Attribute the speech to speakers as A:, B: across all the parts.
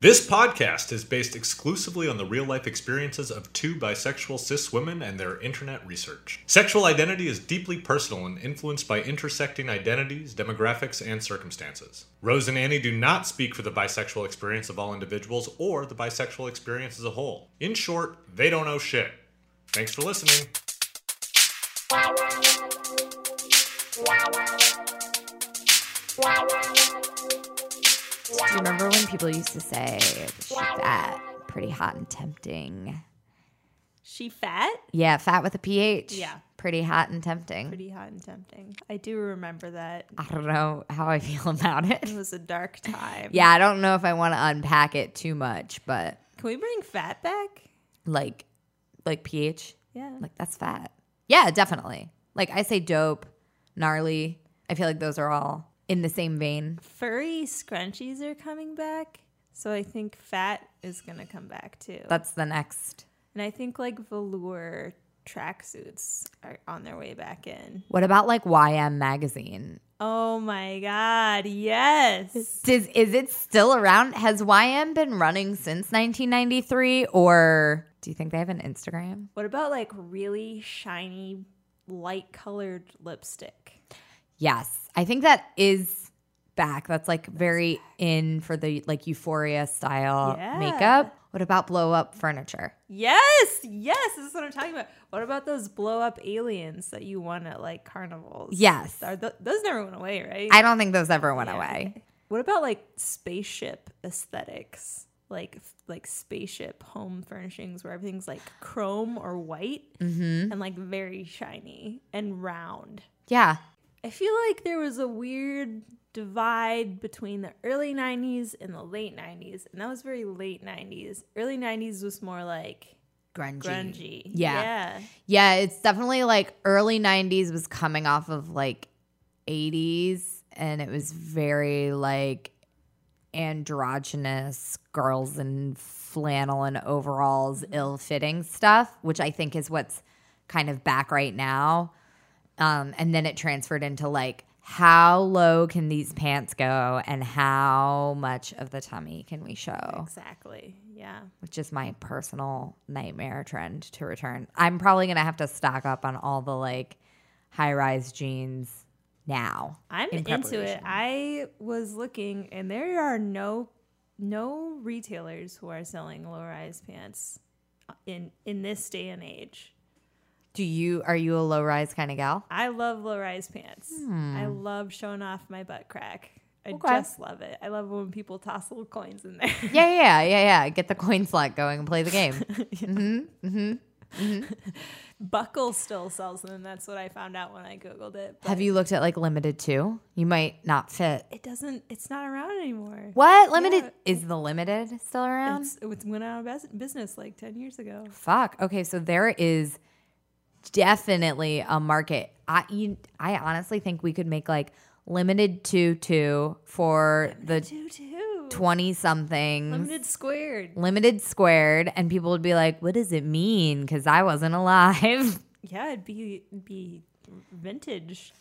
A: This podcast is based exclusively on the real life experiences of two bisexual cis women and their internet research. Sexual identity is deeply personal and influenced by intersecting identities, demographics, and circumstances. Rose and Annie do not speak for the bisexual experience of all individuals or the bisexual experience as a whole. In short, they don't know shit. Thanks for listening.
B: Do you remember when people used to say she's fat, pretty hot and tempting?
C: She fat?
B: Yeah, fat with a ph.
C: Yeah.
B: pretty hot and tempting.
C: Pretty hot and tempting. I do remember that.
B: I don't know how I feel about
C: It
B: it.
C: was a dark time.
B: Yeah, I don't know if I want to unpack it too much, but
C: Can we bring fat back?
B: like, like ph,
C: Yeah.
B: like that's fat. Yeah, definitely. Like I say, dope, gnarly. I feel like those are all in the same vein.
C: Furry scrunchies are coming back. So I think fat is going to come back too.
B: That's the next.
C: and I think like velour tracksuits are on their way back in.
B: What about like YM magazine?
C: Oh my God. Yes.
B: Does is it still around? Has YM been running since 1993, or do you think they have an Instagram?
C: What about like really shiny, light colored lipstick?
B: Yes, I think that is back. That's like very in for the like Euphoria style
C: Yeah.
B: makeup. What about blow up furniture?
C: Yes, yes, this is what I'm talking about. What about those blow up aliens that you won at like carnivals?
B: Yes.
C: Are th- those never went away, right?
B: I don't think those ever went
C: Yeah,
B: away.
C: What about like spaceship aesthetics? Like like spaceship home furnishings where everything's like chrome or white
B: Mm-hmm.
C: and like very shiny and round.
B: Yeah,
C: I feel like there was a weird divide between the early 90s and the late 90s, and that was very late 90s. Early 90s was more like
B: grungy.
C: grungy.
B: Yeah.
C: Yeah.
B: Yeah, it's definitely like early 90s was coming off of like 80s and it was very like androgynous girls in flannel and overalls, mm-hmm. ill-fitting stuff, which I think is what's kind of back right now. Um, and then it transferred into like how low can these pants go and how much of the tummy can we show?
C: Exactly. Yeah.
B: which is my personal nightmare trend to return. I'm probably gonna have to stock up on all the like high rise jeans now.
C: I'm
B: in
C: into it. I was looking and there are no no retailers who are selling low-rise pants in in this day and age.
B: Do you are you a low rise kind of gal?
C: I love low-rise pants. I love showing off my butt crack. I
B: Okay.
C: just love it. I love when people toss little coins in there.
B: Yeah, yeah, yeah, yeah. Get the coin slot going and play the game. Hmm. Hmm. Hmm.
C: Buckle still sells them. That's what I found out when I googled it.
B: Have you looked at like limited too? You might not fit.
C: It doesn't. It's not around anymore.
B: What limited
C: Yeah.
B: is the limited still around?
C: It's, it went out of business like ten years ago.
B: Fuck. Okay, so there is definitely a market. I you, I honestly think we could make like limited tutu for the
C: Two two.
B: 20 somethings.
C: Limited squared.
B: Limited squared and people would be like, "What does it mean?" cuz I wasn't alive.
C: Yeah, it'd be it'd be vintage.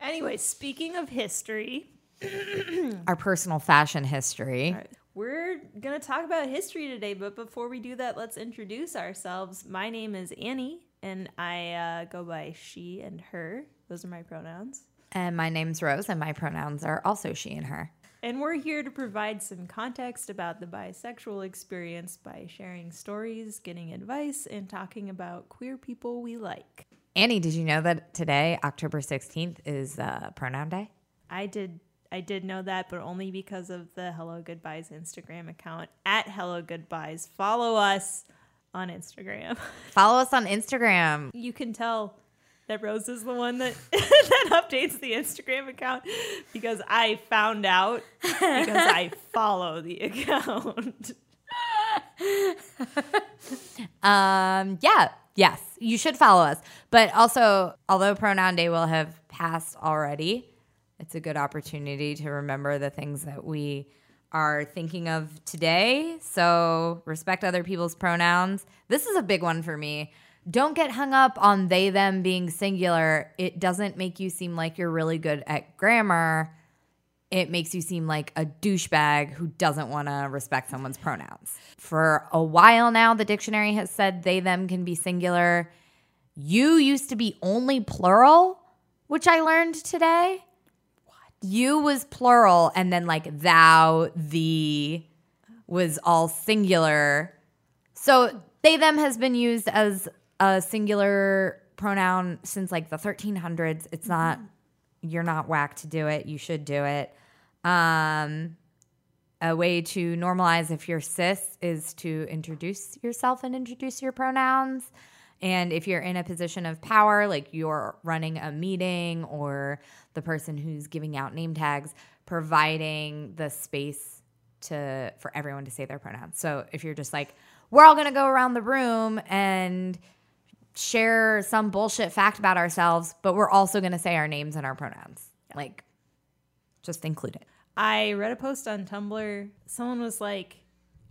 C: Anyway, speaking of history,
B: Our personal fashion history.
C: right, we're gonna talk about history today. But before we do that, let's introduce ourselves. My name is Annie, and I uh, go by she and her. Those are my pronouns.
B: And my name's Rose and my pronouns are also she and her.
C: And we're here to provide some context about the bisexual experience by sharing stories, getting advice, and talking about queer people we like.
B: Annie, did you know that today, October 16th, is uh, pronoun day?
C: I did I did know that, but only because of the Hello Goodbyes Instagram account at Hello Goodbyes. Follow us on Instagram.
B: Follow us on Instagram.
C: You can tell that Rose is the one that that updates the Instagram account because I found out because I follow the account.
B: Um, yeah, yes, you should follow us. But also, although pronoun day will have passed already, it's a good opportunity to remember the things that we are thinking of today. So, respect other people's pronouns. This is a big one for me. Don't get hung up on they, them being singular. It doesn't make you seem like you're really good at grammar. it makes you seem like a douchebag who doesn't want to respect someone's pronouns. For a while now, the dictionary has said they, them can be singular. You used to be only plural, which I learned today. You was plural, and then like thou, thee was all singular. So they, them has been used as a singular pronoun since like the 1300s. It's not you're not whack to do it. You should do it. Um, a way to normalize if you're cis is to introduce yourself and introduce your pronouns. And if you're in a position of power, like you're running a meeting or the person who's giving out name tags, providing the space to for everyone to say their pronouns. So if you're just like, we're all gonna go around the room and share some bullshit fact about ourselves, but we're also going to say our names and our pronouns. Like, just include it.
C: I read a post on Tumblr. Someone was like,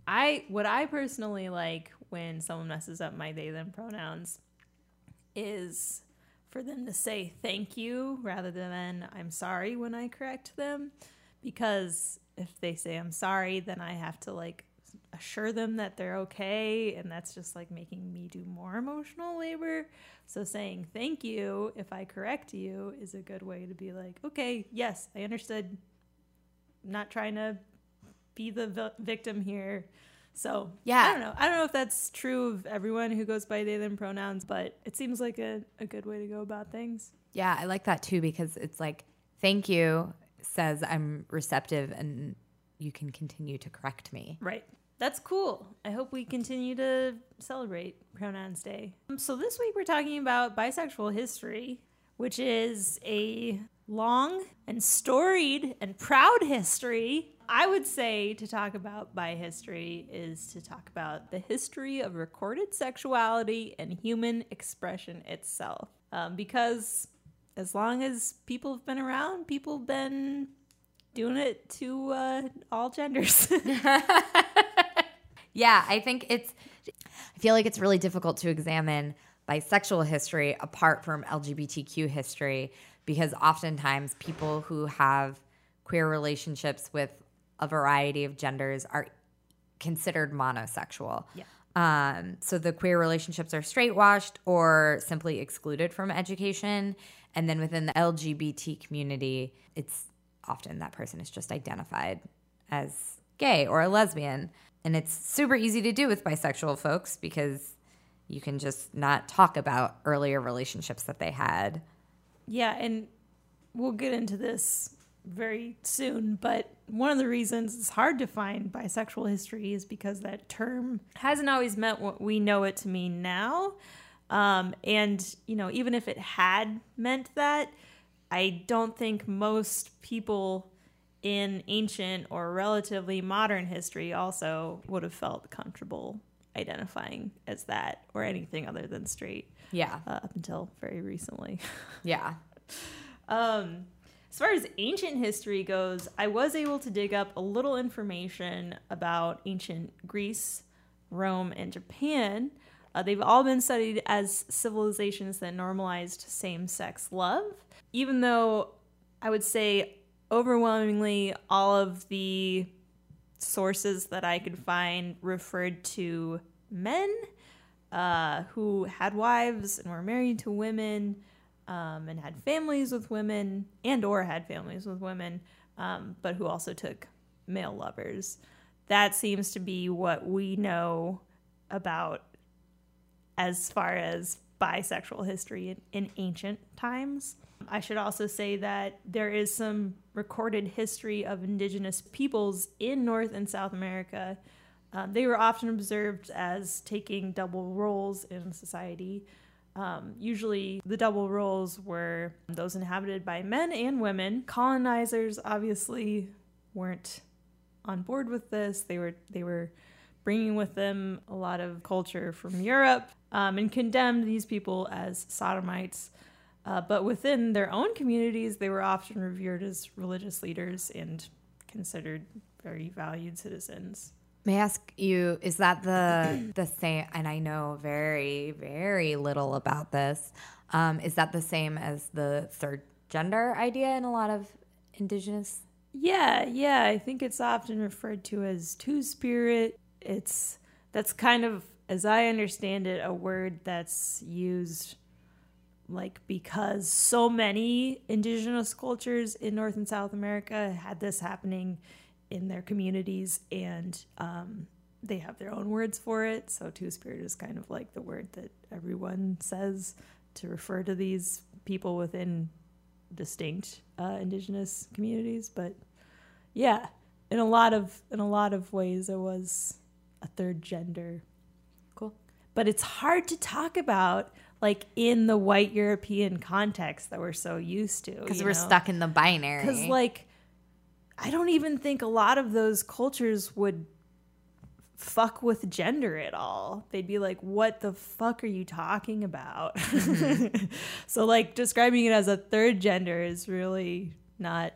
C: I what I personally like when someone messes up my they them pronouns is for them to say thank you rather than I'm sorry when I correct them. Because if they say I'm sorry then I have to like assure them that they're okay and that's just like making me do more emotional labor. So saying thank you if i correct you is a good way to be like okay yes i understood. I'm not trying to be the victim here so
B: Yeah.
C: i don't know i don't know if that's true of everyone who goes by they them pronouns but it seems like a, a good way to go about things
B: Yeah, I like that too because it's like, thank you says I'm receptive and you can continue to correct me.
C: Right. That's cool. I hope we continue to celebrate Pronouns Day. Um, So, this week we're talking about bisexual history, which is a long and storied and proud history. I would say to talk about bi history is to talk about the history of recorded sexuality and human expression itself. Um, because as long as people have been around, people have been doing it to uh, all genders.
B: Yeah, I think it's, I feel like it's really difficult to examine bisexual history apart from LGBTQ history because oftentimes people who have queer relationships with a variety of genders are considered monosexual.
C: Yeah.
B: Um, so the queer relationships are straight washed or simply excluded from education. And then within the LGBT community, it's often that person is just identified as gay or a lesbian. And it's super easy to do with bisexual folks because you can just not talk about earlier relationships that they had.
C: Yeah, and we'll get into this very soon, but one of the reasons it's hard to find bisexual history is because that term hasn't always meant what we know it to mean now. Um, and, you know, even if it had meant that, I don't think most people in ancient or relatively modern history also would have felt comfortable identifying as that or anything other than straight
B: Yeah.
C: uh, up until very recently.
B: Yeah.
C: Um, as far as ancient history goes, I was able to dig up a little information about ancient Greece, Rome, and Japan. Uh, they've all been studied as civilizations that normalized same sex love, even though I would say overwhelmingly all of the sources that I could find referred to men uh, who had wives and were married to women um, and had families with women and or had families with women um, but who also took male lovers. That seems to be what we know about as far as bisexual history in, in ancient times. I should also say that there is some recorded history of indigenous peoples in north and south america. Um, they were often observed as taking double roles in society um, usually, the double roles were those inhabited by men and women. Colonizers obviously weren't on board with this. They were they were bringing with them a lot of culture from Europe um, and condemned these people as sodomites. Uh, but within their own communities, they were often revered as religious leaders and considered very valued citizens.
B: May I ask you, is that the the same? And I know very, very little about this. Um, is that the same as the third gender idea in a lot of indigenous?
C: Yeah, yeah. I think it's often referred to as two spirit. It's that's kind of, as I understand it, a word that's used like because so many indigenous cultures in North and South America had this happening in their communities and um, they have their own words for it. So two spirit is kind of like the word that everyone says to refer to these people within distinct uh, indigenous communities. But yeah, in a lot of in a lot of ways, it was a third gender.
B: Cool.
C: But it's hard to talk about like in the white European context that we're so used to.
B: Because we're
C: know?
B: stuck in the binary.
C: Because like, I don't even think a lot of those cultures would fuck with gender at all. They'd be like, "What the fuck are you talking about?" so like describing it as a third gender is really not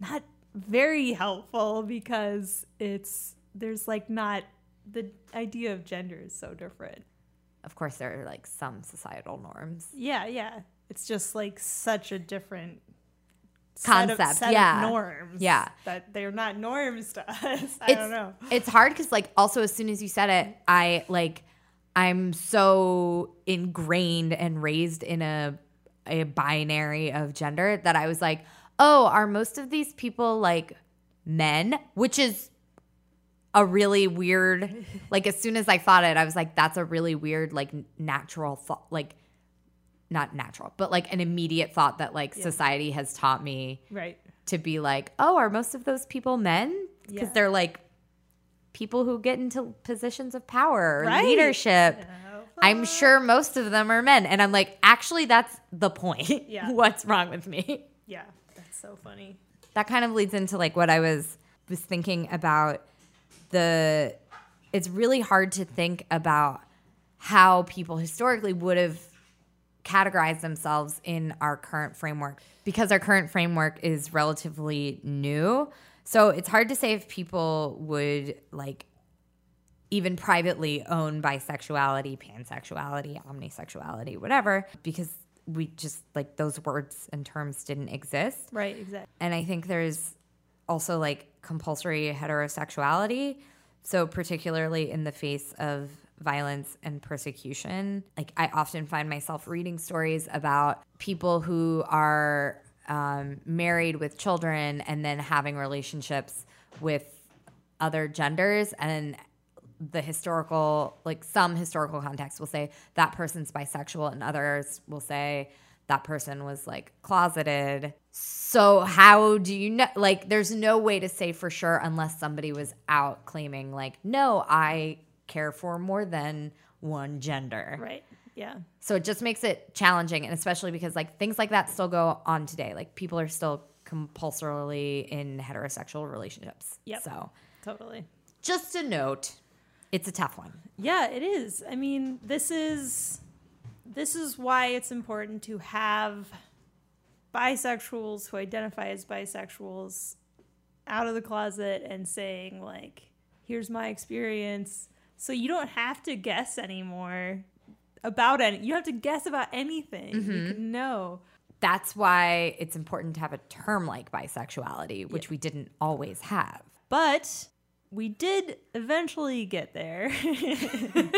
C: not very helpful because it's there's like not the idea of gender is so different.
B: of course, there are like some societal norms.
C: Yeah, yeah. It's just like such a different set of-
B: Concept,
C: set of
B: yeah.
C: norms.
B: Yeah.
C: That they're not norms to us. I
B: it's,
C: don't know.
B: It's hard because like also as soon as you said it, I like I'm so ingrained and raised in a a binary of gender that I was like, oh, are most of these people like men? Which is a really weird like as soon as I thought it, I was like, that's a really weird, like natural thought like not natural, but like an immediate thought that like society has taught me
C: Right.
B: to be like, oh, are most of those people men? Because
C: Yeah.
B: they're like people who get into positions of power or
C: Right.
B: leadership. I'm sure most of them are men. And I'm like, actually, that's the point.
C: Yeah.
B: What's wrong with me?
C: Yeah. That's so funny.
B: That kind of leads into like what I was was thinking about the it's really hard to think about how people historically would have categorized themselves in our current framework because our current framework is relatively new. So it's hard to say if people would like even privately own bisexuality, pansexuality, omnisexuality, whatever, because we just like those words and terms didn't exist.
C: Right. Exactly.
B: And I think there's also like compulsory heterosexuality. So, particularly in the face of violence and persecution, like I often find myself reading stories about people who are um, married with children and then having relationships with other genders. And the historical like some historical context will say that person's bisexual and others will say that person was like closeted. So how do you know like there's no way to say for sure unless somebody was out claiming like no i care for more than one gender
C: Right. Yeah.
B: so it just makes it challenging, and especially because like things like that still go on today. Like people are still compulsorily in heterosexual relationships.
C: Yeah.
B: So
C: Totally.
B: just a note, it's a tough one.
C: Yeah, it is. I mean, this is this is why it's important to have bisexuals who identify as bisexuals out of the closet and saying like, "Here's my experience." So you don't have to guess anymore about any. You don't have to guess about anything. You can know.
B: That's why it's important to have a term like bisexuality, which we didn't always have.
C: But we did eventually get there.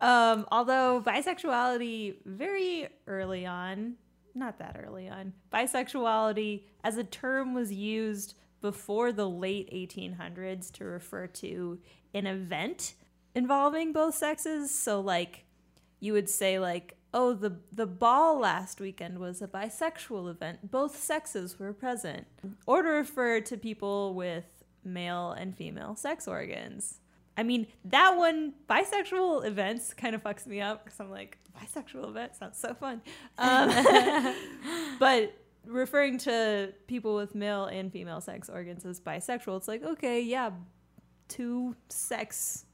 C: um, although bisexuality very early on, not that early on, bisexuality as a term was used before the late 1800s to refer to an event involving both sexes. So like you would say like oh the the ball last weekend was a bisexual event. Both sexes were present. Or to refer to people with male and female sex organs. I mean that one bisexual events kind of fucks me up because i'm like bisexual event sounds so fun. Um, but referring to people with male and female sex organs as bisexual it's like okay yeah two sex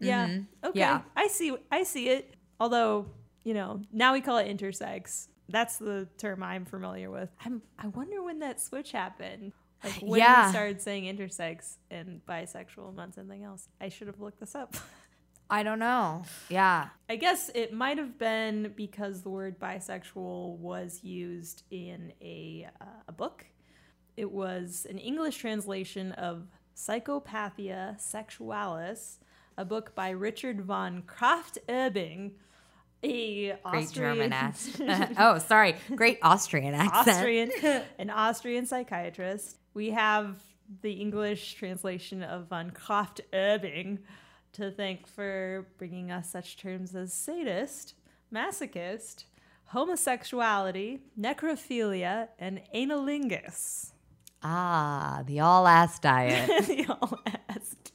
C: yeah okay
B: Mm-hmm. Yeah.
C: i see i see it although you know now we call it intersex that's the term i'm familiar with i'm i wonder when that switch happened like when
B: Yeah.
C: we started saying intersex and bisexual meant something else i should have looked this up
B: I don't know. Yeah.
C: I guess it might have been because the word bisexual was used in a, uh, a book it was an English translation of Psychopathia Sexualis, a book by Richard von Krafft-Ebing, a
B: Great
C: Austrian,
B: German accent. oh, sorry. Great Austrian accent.
C: Austrian, an Austrian psychiatrist. We have the English translation of von Krafft-Ebing to thank for bringing us such terms as sadist, masochist, homosexuality, necrophilia, and analingus.
B: Ah, the all ass diet.
C: the all asked.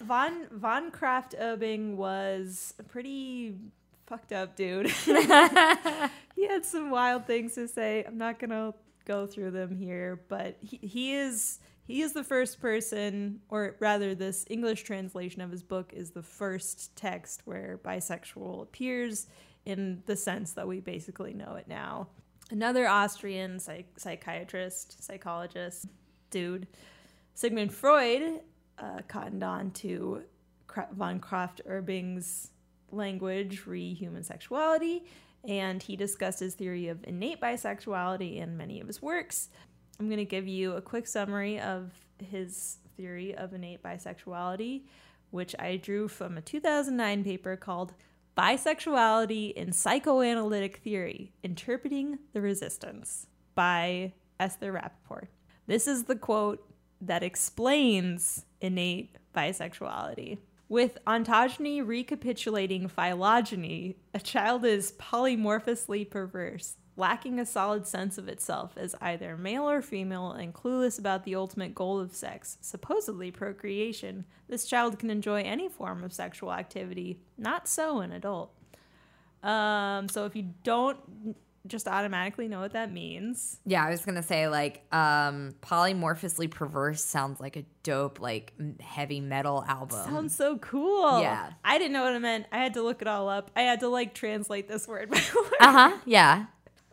C: Von Von Kraft Obing was a pretty fucked up dude. he had some wild things to say. I'm not gonna go through them here, but he, he is he is the first person, or rather, this English translation of his book is the first text where bisexual appears in the sense that we basically know it now. Another Austrian psych- psychiatrist, psychologist, dude, Sigmund Freud, uh, cottoned on to von Kraft Urbing's language, re human sexuality, and he discussed his theory of innate bisexuality in many of his works. I'm going to give you a quick summary of his theory of innate bisexuality, which I drew from a 2009 paper called Bisexuality in Psychoanalytic Theory Interpreting the Resistance by Esther Rapoport. This is the quote that explains innate bisexuality. With ontogeny recapitulating phylogeny, a child is polymorphously perverse, lacking a solid sense of itself as either male or female and clueless about the ultimate goal of sex, supposedly procreation. This child can enjoy any form of sexual activity, not so an adult. Um, so if you don't just automatically know what that means,
B: yeah, I was gonna say like um polymorphously perverse sounds like a dope like heavy metal album.
C: Sounds so cool.
B: Yeah.
C: I didn't know what it meant. I had to look it all up. I had to like translate this word by word.
B: uh huh. Yeah.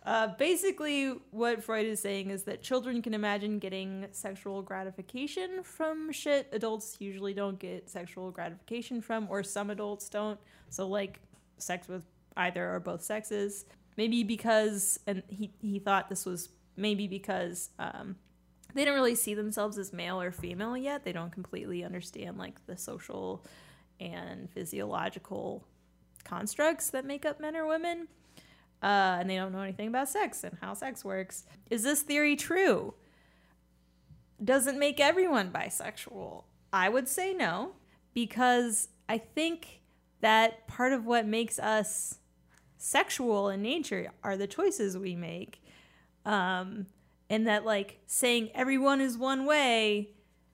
C: Uh, basically, what Freud is saying is that children can imagine getting sexual gratification from shit adults usually don't get sexual gratification from, or some adults don't. So, like, sex with either or both sexes. Maybe because, and he, he thought this was maybe because um, they don't really see themselves as male or female yet. They don't completely understand, like, the social and physiological constructs that make up men or women uh, and they don't know anything about sex and how sex works. Is this theory true? Doesn't make everyone bisexual. I would say no, because I think that part of what makes us sexual in nature are the choices we make. Um, and that, like, saying everyone is one way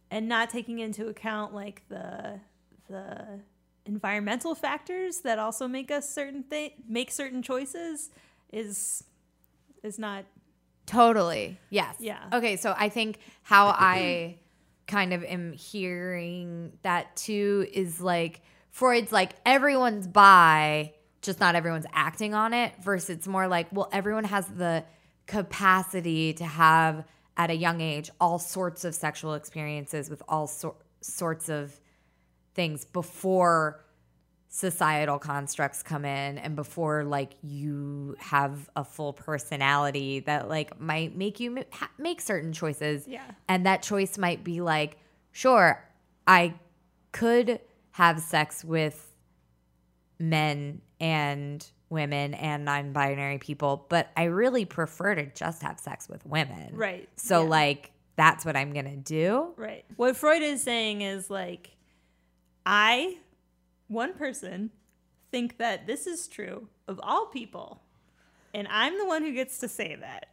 C: and not taking into account, like, the, the, environmental factors that also make us certain th- make certain choices is is not
B: Totally. Yes.
C: Yeah.
B: Okay, so I think how I kind of am hearing that too is like Freud's like everyone's by just not everyone's acting on it versus it's more like well everyone has the capacity to have at a young age all sorts of sexual experiences with all sor- sorts of things before societal constructs come in and before like you have a full personality that like might make you ha- make certain choices
C: Yeah.
B: and that choice might be like sure i could have sex with men and women and non-binary people but i really prefer to just have sex with women
C: Right,
B: so
C: yeah.
B: like that's what i'm gonna do
C: right. What Freud is saying is like I one person think that this is true of all people and I'm the one who gets to say that.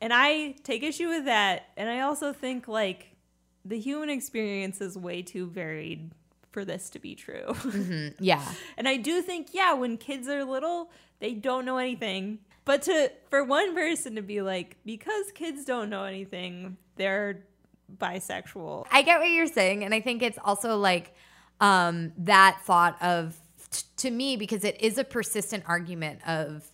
C: And I take issue with that and I also think like the human experience is way too varied for this to be true. Mm-hmm.
B: yeah
C: And I do think, yeah, when kids are little, they don't know anything. But to for one person to be like, because kids don't know anything, they're bisexual.
B: I get what you're saying, and I think it's also like um, that thought of t- to me because it is a persistent argument of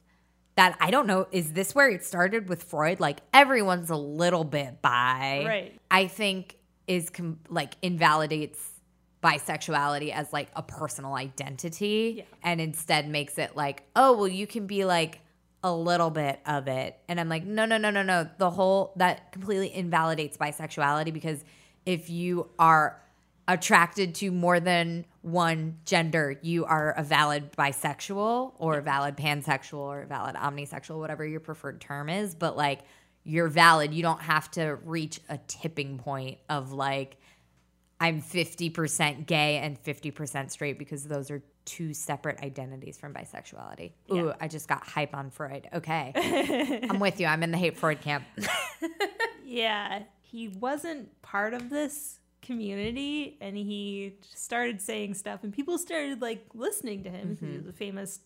B: that. I don't know. Is this where it started with Freud? Like everyone's a little bit bi,
C: Right.
B: I think is com- like invalidates bisexuality as like a personal identity
C: Yeah.
B: and instead makes it like oh well you can be like a little bit of it. And I'm like, no, no, no, no, no. The whole that completely invalidates bisexuality because if you are attracted to more than one gender, you are a valid bisexual or a valid pansexual or a valid omnisexual, whatever your preferred term is. But like, you're valid. You don't have to reach a tipping point of like, I'm 50% gay and 50% straight because those are two separate identities from bisexuality. Ooh,
C: Yeah.
B: I just got hype on Freud. Okay. I'm with you. I'm in the hate Freud camp.
C: Yeah, he wasn't part of this community and he started saying stuff and people started like listening to him. He was a famous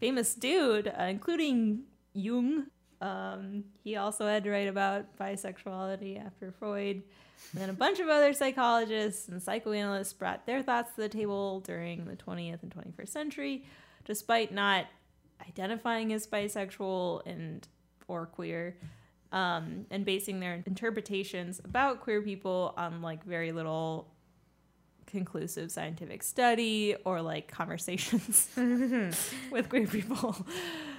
C: famous dude, uh, including Jung. Um, he also had to write about bisexuality after Freud. And then a bunch of other psychologists and psychoanalysts brought their thoughts to the table during the 20th and 21st century, despite not identifying as bisexual and or queer um, and basing their interpretations about queer people on like very little conclusive scientific study or like conversations with queer people.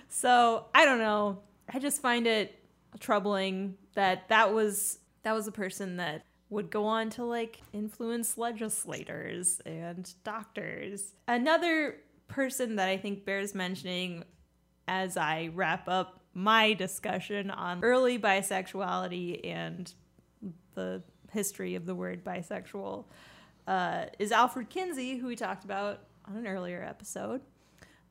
C: So I don't know. I just find it troubling that that was that was a person that would go on to like influence legislators and doctors. Another person that I think bears mentioning as I wrap up my discussion on early bisexuality and the history of the word bisexual uh, is Alfred Kinsey, who we talked about on an earlier episode.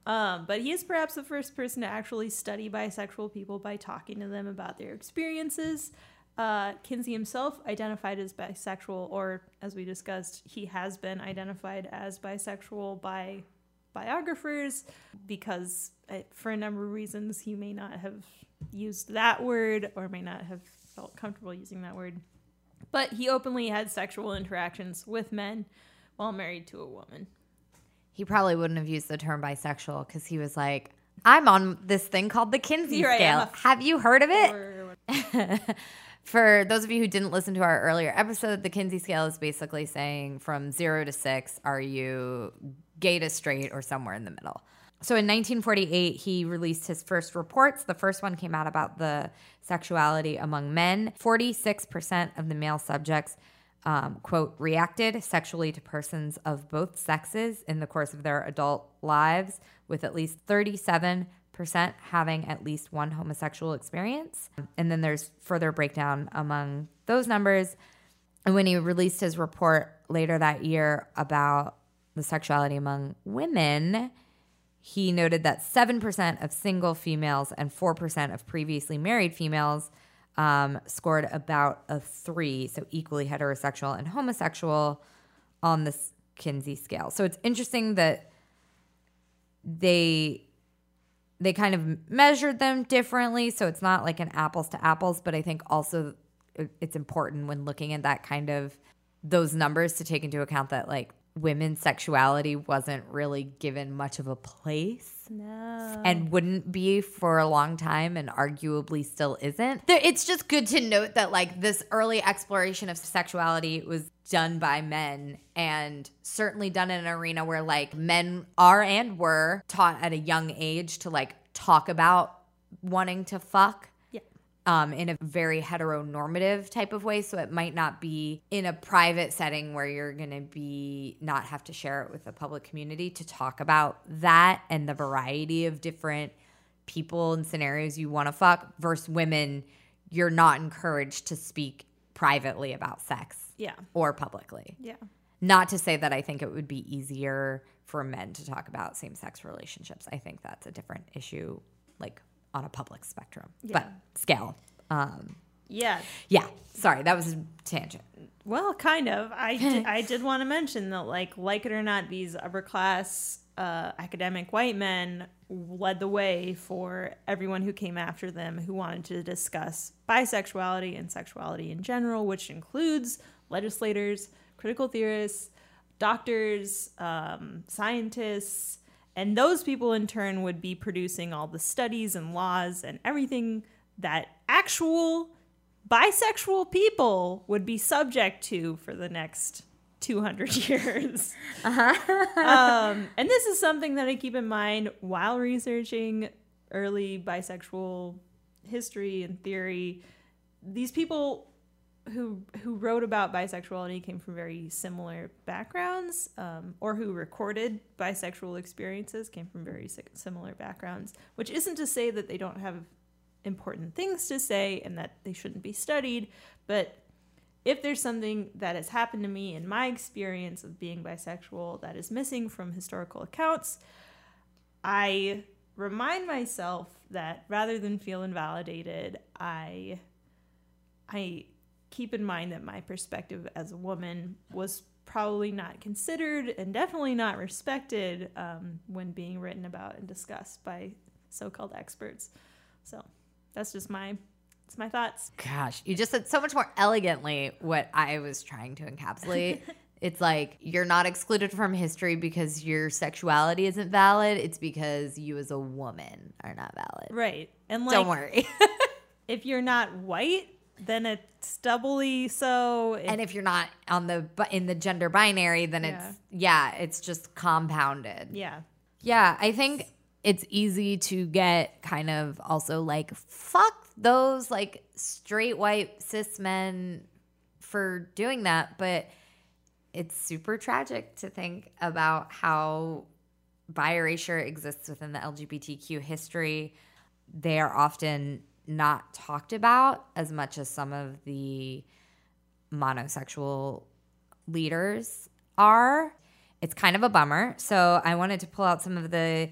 C: Um, but he is perhaps the first person to actually study bisexual people by talking to them about their experiences. Uh, Kinsey himself identified as bisexual, or as we discussed, he has been identified as bisexual by biographers because, uh, for a number of reasons, he may not have used that word or may not have felt comfortable using that word. But he openly had sexual interactions with men while married to a woman.
B: He probably wouldn't have used the term bisexual because he was like, I'm on this thing called the Kinsey
C: I'm
B: scale. Have you heard of it? For those of you who didn't listen to our earlier episode, the Kinsey scale is basically saying from zero to six, are you gay to straight or somewhere in the middle? So in 1948, he released his first reports. The first one came out about the sexuality among men. 46% of the male subjects, um, quote, reacted sexually to persons of both sexes in the course of their adult lives, with at least 37 percent having at least one homosexual experience. And then there's further breakdown among those numbers. And when he released his report later that year about sexuality among women, he noted that 7% of single females and 4% of previously married females um, scored about a three, so equally heterosexual and homosexual on this Kinsey scale. So it's interesting that they they kind of measured them differently so it's not like an apples to apples but i think also it's important when looking at that kind of those numbers to take into account that like women's sexuality wasn't really given much of a place
C: no.
B: and wouldn't be for a long time and arguably still isn't. It's just good to note that like this early exploration of sexuality was done by men and certainly done in an arena where like men are and were taught at a young age to like talk about wanting to fuck. Um, in a very heteronormative type of way. So it might not be in a private setting where you're going to be not have to share it with the public community to talk about that and the variety of different people and scenarios you want to fuck versus women. You're not encouraged to speak privately about sex
C: Yeah.
B: or publicly.
C: Yeah.
B: Not to say that I think it would be easier for men to talk about same sex relationships. I think that's a different issue, like on a public spectrum, but scale. Um,
C: Yeah.
B: yeah, sorry, that was a tangent.
C: Well, kind of. I did, I did want to mention that, like, like it or not, these upper class uh, academic white men led the way for everyone who came after them who wanted to discuss bisexuality and sexuality in general, which includes legislators, critical theorists, doctors, um, scientists, and those people in turn would be producing all the studies and laws and everything that actual bisexual people would be subject to for the next 200 years. um, and this is something that I keep in mind while researching early bisexual history and theory, these people who who wrote about bisexuality came from very similar backgrounds, um, or who recorded bisexual experiences came from very similar backgrounds. Which isn't to say that they don't have important things to say and that they shouldn't be studied, but if there's something that has happened to me in my experience of being bisexual that is missing from historical accounts, I remind myself that rather than feel invalidated, I I keep in mind that my perspective as a woman was probably not considered and definitely not respected um, when being written about and discussed by so-called experts. So that's just my it's my thoughts.
B: Gosh, you just said so much more elegantly what I was trying to encapsulate. it's like you're not excluded from history because your sexuality isn't valid. It's because you as a woman are not valid.
C: Right. And like
B: Don't worry.
C: if you're not white, then it's doubly so. If-
B: and if you're not on the in the gender binary, then it's yeah, it's just compounded.
C: yeah.
B: Yeah, I think it's easy to get kind of also like fuck those like straight white cis men for doing that, but it's super tragic to think about how bi erasure exists within the LGBTQ history. They are often not talked about as much as some of the monosexual leaders are. It's kind of a bummer. So I wanted to pull out some of the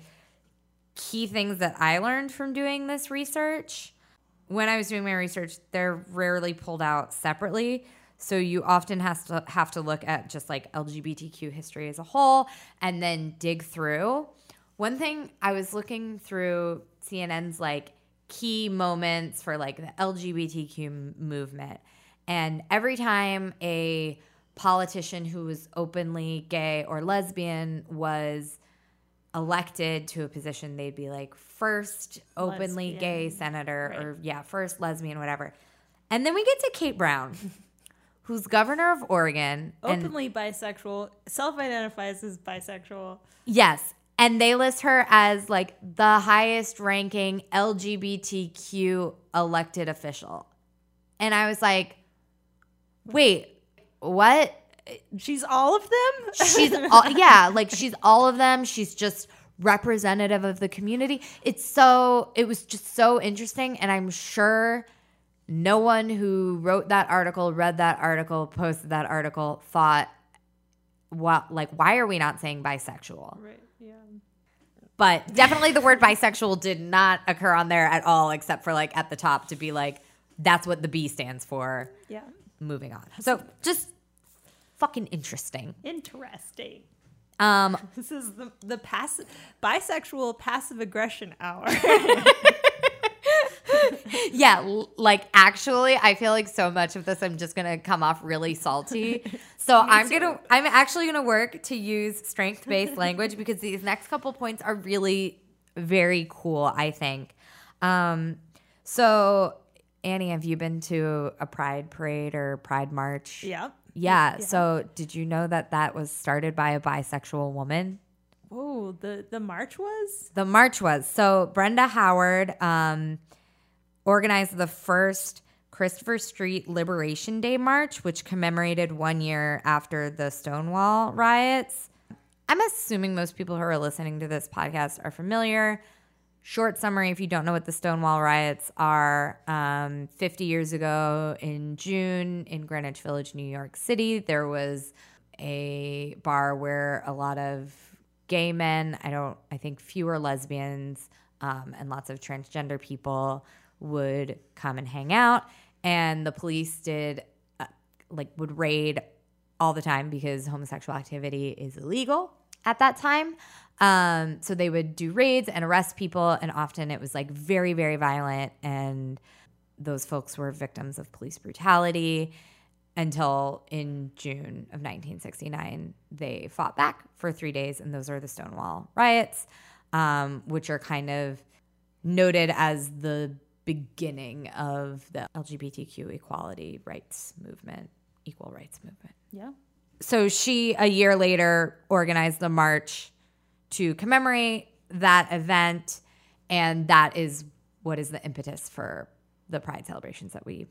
B: key things that I learned from doing this research. When I was doing my research, they're rarely pulled out separately. So you often has to have to look at just like LGBTQ history as a whole and then dig through. One thing I was looking through CNN's like key moments for like the LGBTQ movement. And every time a politician who was openly gay or lesbian was elected to a position, they'd be like first openly
C: Lesbian.
B: gay senator
C: Right.
B: or yeah, first lesbian, whatever. And then we get to Kate Brown, who's governor of Oregon. and-
C: Openly bisexual, self identifies as bisexual.
B: Yes. And they list her as like the highest ranking LGBTQ elected official. And I was like, wait, what?
C: She's all of them?
B: She's all, yeah, like she's all of them. She's just representative of the community. It's so, it was just so interesting. And I'm sure no one who wrote that article, read that article, posted that article thought, what, like, why are we not saying bisexual?
C: right. Yeah.
B: But definitely the word bisexual did not occur on there at all, except for like at the top to be like, that's what the B stands for.
C: Yeah.
B: Moving on. So just fucking interesting.
C: Interesting.
B: Um,
C: This is the the passive bisexual passive aggression hour.
B: yeah, like actually, I feel like so much of this, I'm just gonna come off really salty. So I'm gonna, I'm actually gonna work to use strength based language because these next couple points are really very cool. I think. Um, so Annie, have you been to a Pride parade or Pride march?
C: yeah.
B: Yeah. So did you know that that was started by a bisexual woman?
C: Oh, the the march was?
B: The march was so Brenda Howard um, organized the first Christopher Street Liberation Day March, which commemorated one year after the Stonewall riots. I'm assuming most people who are listening to this podcast are familiar. Short summary if you don't know what the Stonewall riots are, um, 50 years ago in June in Greenwich Village, New York City, there was a bar where a lot of gay men, I don't, I think fewer lesbians, um, and lots of transgender people would come and hang out. And the police did, uh, like, would raid all the time because homosexual activity is illegal at that time. Um, so they would do raids and arrest people, and often it was like very, very violent. And those folks were victims of police brutality until in June of 1969, they fought back for three days, and those are the Stonewall riots, um, which are kind of noted as the beginning of the LGBTQ equality rights movement, equal rights movement.
C: Yeah.
B: So she, a year later, organized the march to commemorate that event. and that is what is the impetus for the pride celebrations that we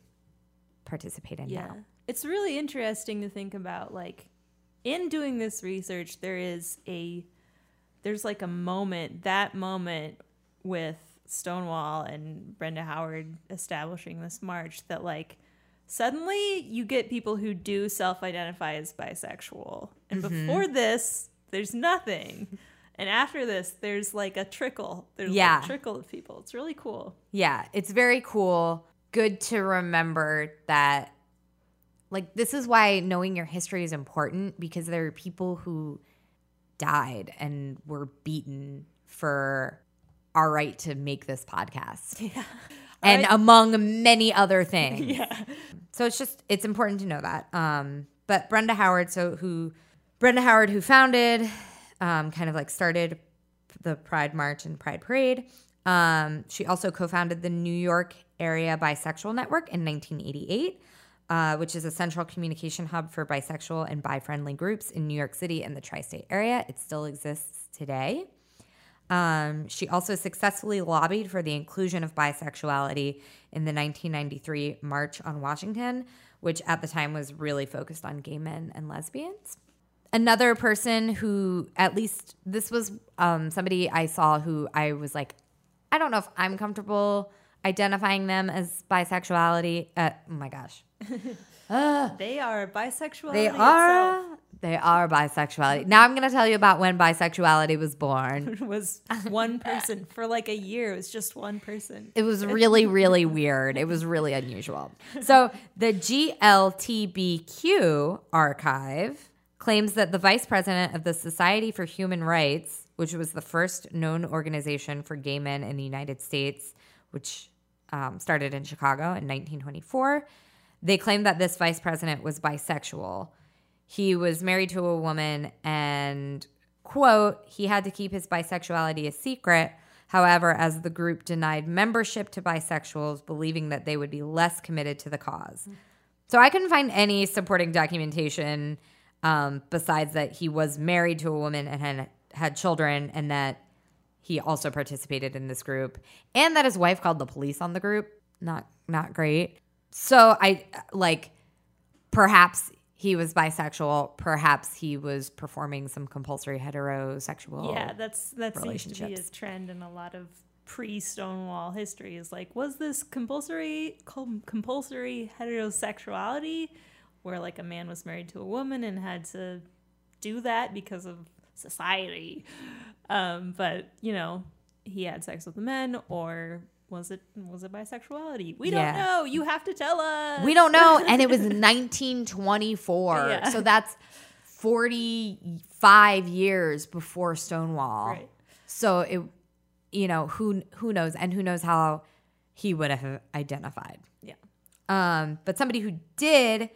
B: participate in
C: Yeah.
B: now.
C: It's really interesting to think about like in doing this research there is a there's like a moment, that moment with Stonewall and Brenda Howard establishing this march that like suddenly you get people who do self-identify as bisexual. And
B: Mm-hmm.
C: before this, there's nothing. And after this, there's like a trickle. There's
B: Yeah.
C: like a trickle of people. It's really cool.
B: Yeah, it's very cool. Good to remember that like this is why knowing your history is important because there are people who died and were beaten for our right to make this podcast. Yeah. And
C: right.
B: among many other things.
C: Yeah.
B: So it's just it's important to know that. Um, but Brenda Howard, so who Brenda Howard, who founded, um, kind of like started the Pride March and Pride Parade. Um, she also co-founded the New York Area Bisexual Network in 1988, uh, which is a central communication hub for bisexual and bi-friendly groups in New York City and the tri-state area. It still exists today. Um, she also successfully lobbied for the inclusion of bisexuality in the 1993 March on Washington, which at the time was really focused on gay men and lesbians. Another person who, at least this was um, somebody I saw who I was like, I don't know if I'm comfortable identifying them as bisexuality. Uh, oh my gosh.
C: They are bisexual.
B: They are. They are bisexuality. Now I'm going to tell you about when bisexuality was born.
C: was one person for like a year. It was just one person.
B: It was really, really weird. It was really unusual. So the GLTBQ archive claims that the vice president of the Society for Human Rights, which was the first known organization for gay men in the United States, which um, started in Chicago in 1924, they claim that this vice president was bisexual. He was married to a woman and, quote, he had to keep his bisexuality a secret. However, as the group denied membership to bisexuals, believing that they would be less committed to the cause. So I couldn't find any supporting documentation um, besides that he was married to a woman and had, had children and that he also participated in this group and that his wife called the police on the group. Not not great. So I like perhaps he was bisexual, perhaps he was performing some compulsory heterosexual.
C: yeah, that's that seems to be a trend in a lot of pre-Stonewall history. Is like, was this compulsory com- compulsory heterosexuality, where like a man was married to a woman and had to do that because of society, um, but you know he had sex with the men, or was it was it bisexuality? We
B: Yeah.
C: don't know. You have to tell us.
B: We don't know. And it was 1924.
C: Yeah.
B: So that's 45 years before Stonewall.
C: Right.
B: So it, you know, who who knows, and who knows how he would have identified.
C: Yeah.
B: Um, but somebody who did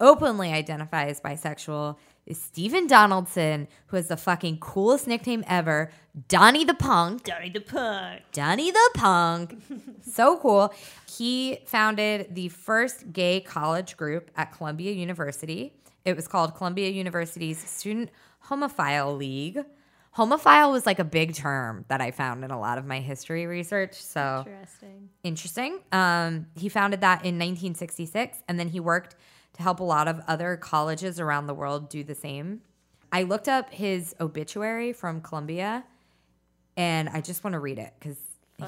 B: openly identify as bisexual is Stephen Donaldson, who has the fucking coolest nickname ever, Donnie the Punk.
C: Donnie the Punk.
B: Donnie the Punk. so cool. He founded the first gay college group at Columbia University. It was called Columbia University's Student Homophile League. Homophile was like a big term that I found in a lot of my history research. So
C: Interesting.
B: interesting. Um, he founded that in 1966, and then he worked to help a lot of other colleges around the world do the same. I looked up his obituary from Columbia, and I just want to read it because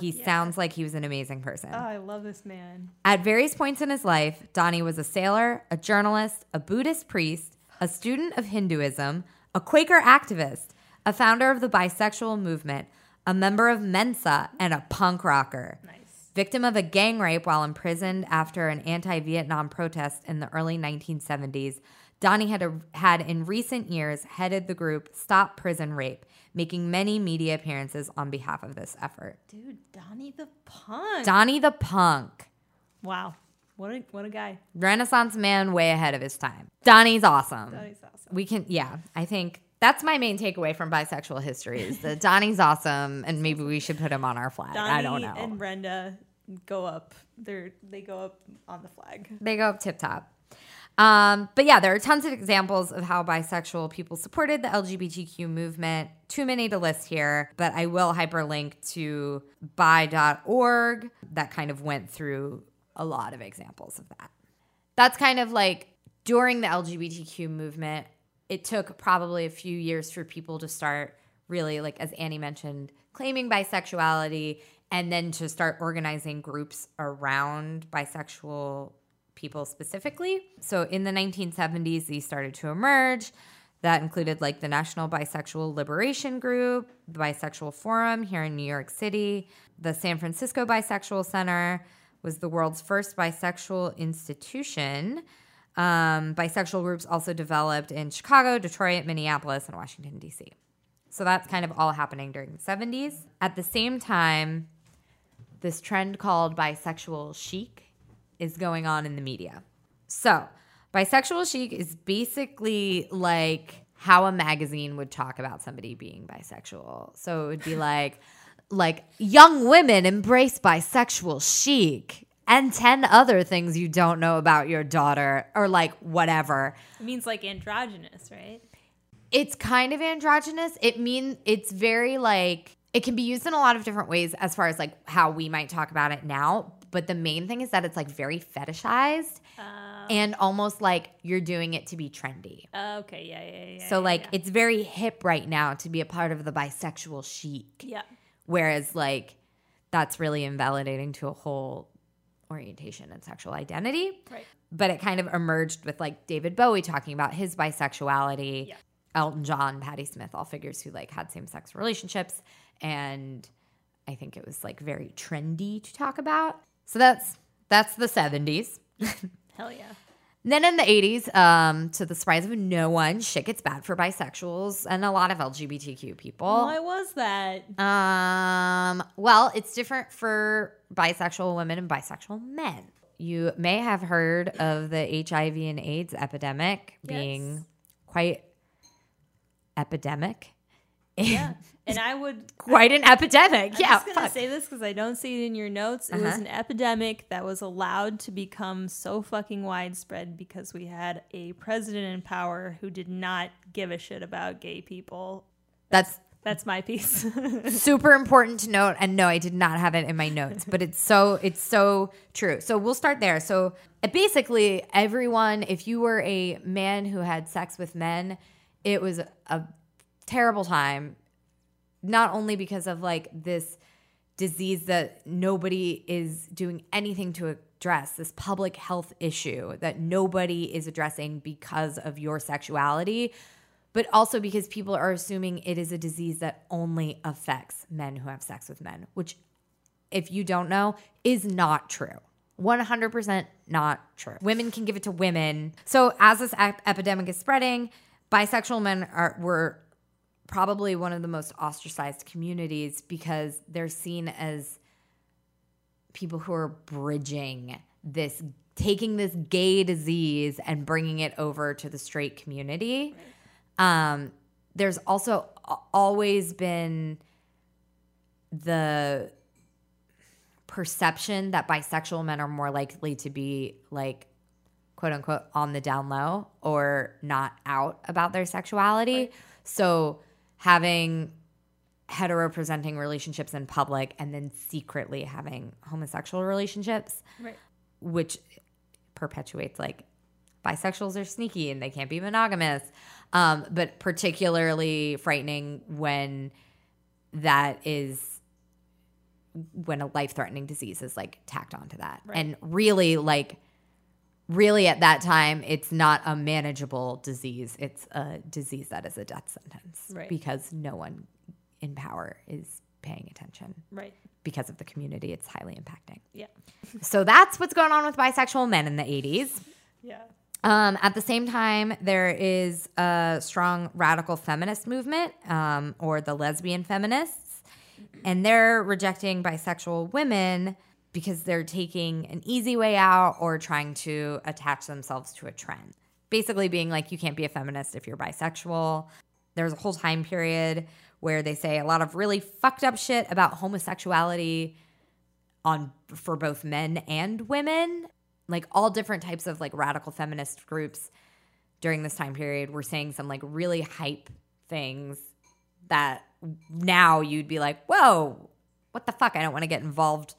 B: he
C: yeah.
B: sounds like he was an amazing person.
C: Oh, I love this man.
B: At various points in his life, Donnie was a sailor, a journalist, a Buddhist priest, a student of Hinduism, a Quaker activist, a founder of the bisexual movement, a member of Mensa, and a punk rocker.
C: Nice.
B: Victim of a gang rape while imprisoned after an anti Vietnam protest in the early 1970s, Donnie had, a, had in recent years headed the group Stop Prison Rape, making many media appearances on behalf of this effort.
C: Dude, Donnie the Punk.
B: Donnie the Punk,
C: wow. What a what a guy.
B: Renaissance man way ahead of his time. Donnie's awesome.
C: Donnie's awesome.
B: We can, yeah, I think that's my main takeaway from bisexual history is that Donnie's awesome and maybe we should put him on our flag.
C: Donnie
B: I don't know.
C: and Brenda go up. They're they go up on the flag.
B: They go up tip top. Um, but yeah, there are tons of examples of how bisexual people supported the LGBTQ movement. Too many to list here, but I will hyperlink to bi.org that kind of went through a lot of examples of that. That's kind of like during the LGBTQ movement, it took probably a few years for people to start really, like as Annie mentioned, claiming bisexuality and then to start organizing groups around bisexual people specifically. So in the 1970s, these started to emerge. That included like the National Bisexual Liberation Group, the Bisexual Forum here in New York City, the San Francisco Bisexual Center was the world's first bisexual institution. Um, bisexual groups also developed in Chicago, Detroit, Minneapolis, and Washington, D.C. So that's kind of all happening during the 70s. At the same time, this trend called bisexual chic is going on in the media. So, bisexual chic is basically like how a magazine would talk about somebody being bisexual. So it would be like like young women embrace bisexual chic and 10 other things you don't know about your daughter or like whatever.
C: It means like androgynous, right?
B: It's kind of androgynous. It mean it's very like it can be used in a lot of different ways as far as like how we might talk about it now, but the main thing is that it's like very fetishized
C: Uh,
B: and almost like you're doing it to be trendy.
C: okay, yeah, yeah, yeah.
B: So like
C: yeah.
B: it's very hip right now to be a part of the bisexual chic.
C: yeah.
B: Whereas like that's really invalidating to a whole orientation and sexual identity.
C: Right.
B: But it kind of emerged with like David Bowie talking about his bisexuality,
C: Yeah.
B: Elton John, Patti Smith, all figures who like had same sex relationships. And I think it was like very trendy to talk about. So that's that's the 70s.
C: Hell yeah.
B: Then in the 80s, um, to the surprise of no one, shit gets bad for bisexuals and a lot of LGBTQ people.
C: Why was that?
B: Um, well, it's different for bisexual women and bisexual men. You may have heard of the HIV and AIDS epidemic being
C: Yes.
B: quite epidemic.
C: Yeah. And I would
B: quite an epidemic.
C: I'm
B: yeah.
C: just gonna
B: fuck.
C: say this because I don't see it in your notes. It was
B: Uh-huh.
C: an epidemic that was allowed to become so fucking widespread because we had a president in power who did not give a shit about gay people.
B: That's
C: That's my piece.
B: super important to note and no i did not have it in my notes but it's so it's so true so we'll start there so uh, basically everyone if you were a man who had sex with men it was a terrible time not only because of like this disease that nobody is doing anything to address this public health issue that nobody is addressing because of your sexuality but also because people are assuming it is a disease that only affects men who have sex with men, which, if you don't know, is not true. 100% not true. Women can give it to women. So, as this ep- epidemic is spreading, bisexual men are were probably one of the most ostracized communities because they're seen as people who are bridging this taking this gay disease and bringing it over to the straight community um, there's also always been the perception that bisexual men are more likely to be like quote unquote on the down low or not out about their sexuality. So having hetero presenting relationships in public and then secretly having homosexual relationships
C: right.
B: which perpetuates like bisexuals are sneaky and they can't be monogamous. Um, but particularly frightening when that is when a life threatening disease is like tacked onto that.
C: Right.
B: And really, like, really at that time, it's not a manageable disease. It's a disease that is a death sentence
C: Right.
B: because no one in power is paying attention
C: Right.
B: because of the community it's highly impacting.
C: Yeah.
B: So that's what's going on with bisexual men in the 80s.
C: Yeah.
B: Um, at the same time, there is a strong radical feminist movement, um, or the lesbian feminists, and they're rejecting bisexual women because they're taking an easy way out or trying to attach themselves to a trend. Basically, being like, you can't be a feminist if you're bisexual. There's a whole time period where they say a lot of really fucked up shit about homosexuality on for both men and women like all different types of like radical feminist groups during this time period were saying some like really hype things that now you'd be like, whoa, what the fuck? I don't want to get involved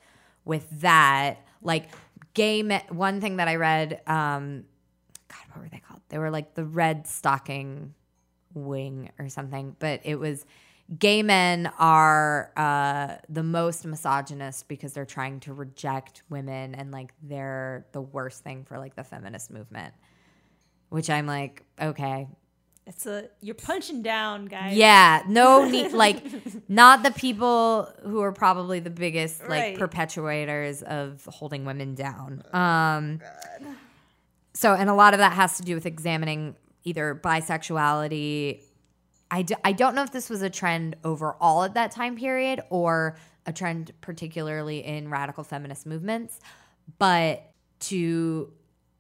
B: with that. Like gay men, one thing that I read, um, God, what were they called? They were like the red stocking wing or something, but it was gay men are uh, the most misogynist because they're trying to reject women and like they're the worst thing for like the feminist movement. Which I'm like, okay,
C: It's a you're punching down, guys.
B: yeah, no need, like, not the people who are probably the biggest like
C: Right.
B: perpetuators of holding women down. Um, so, and a lot of that has to do with examining either bisexuality. I, d- I don't know if this was a trend overall at that time period or a trend particularly in radical feminist movements, but to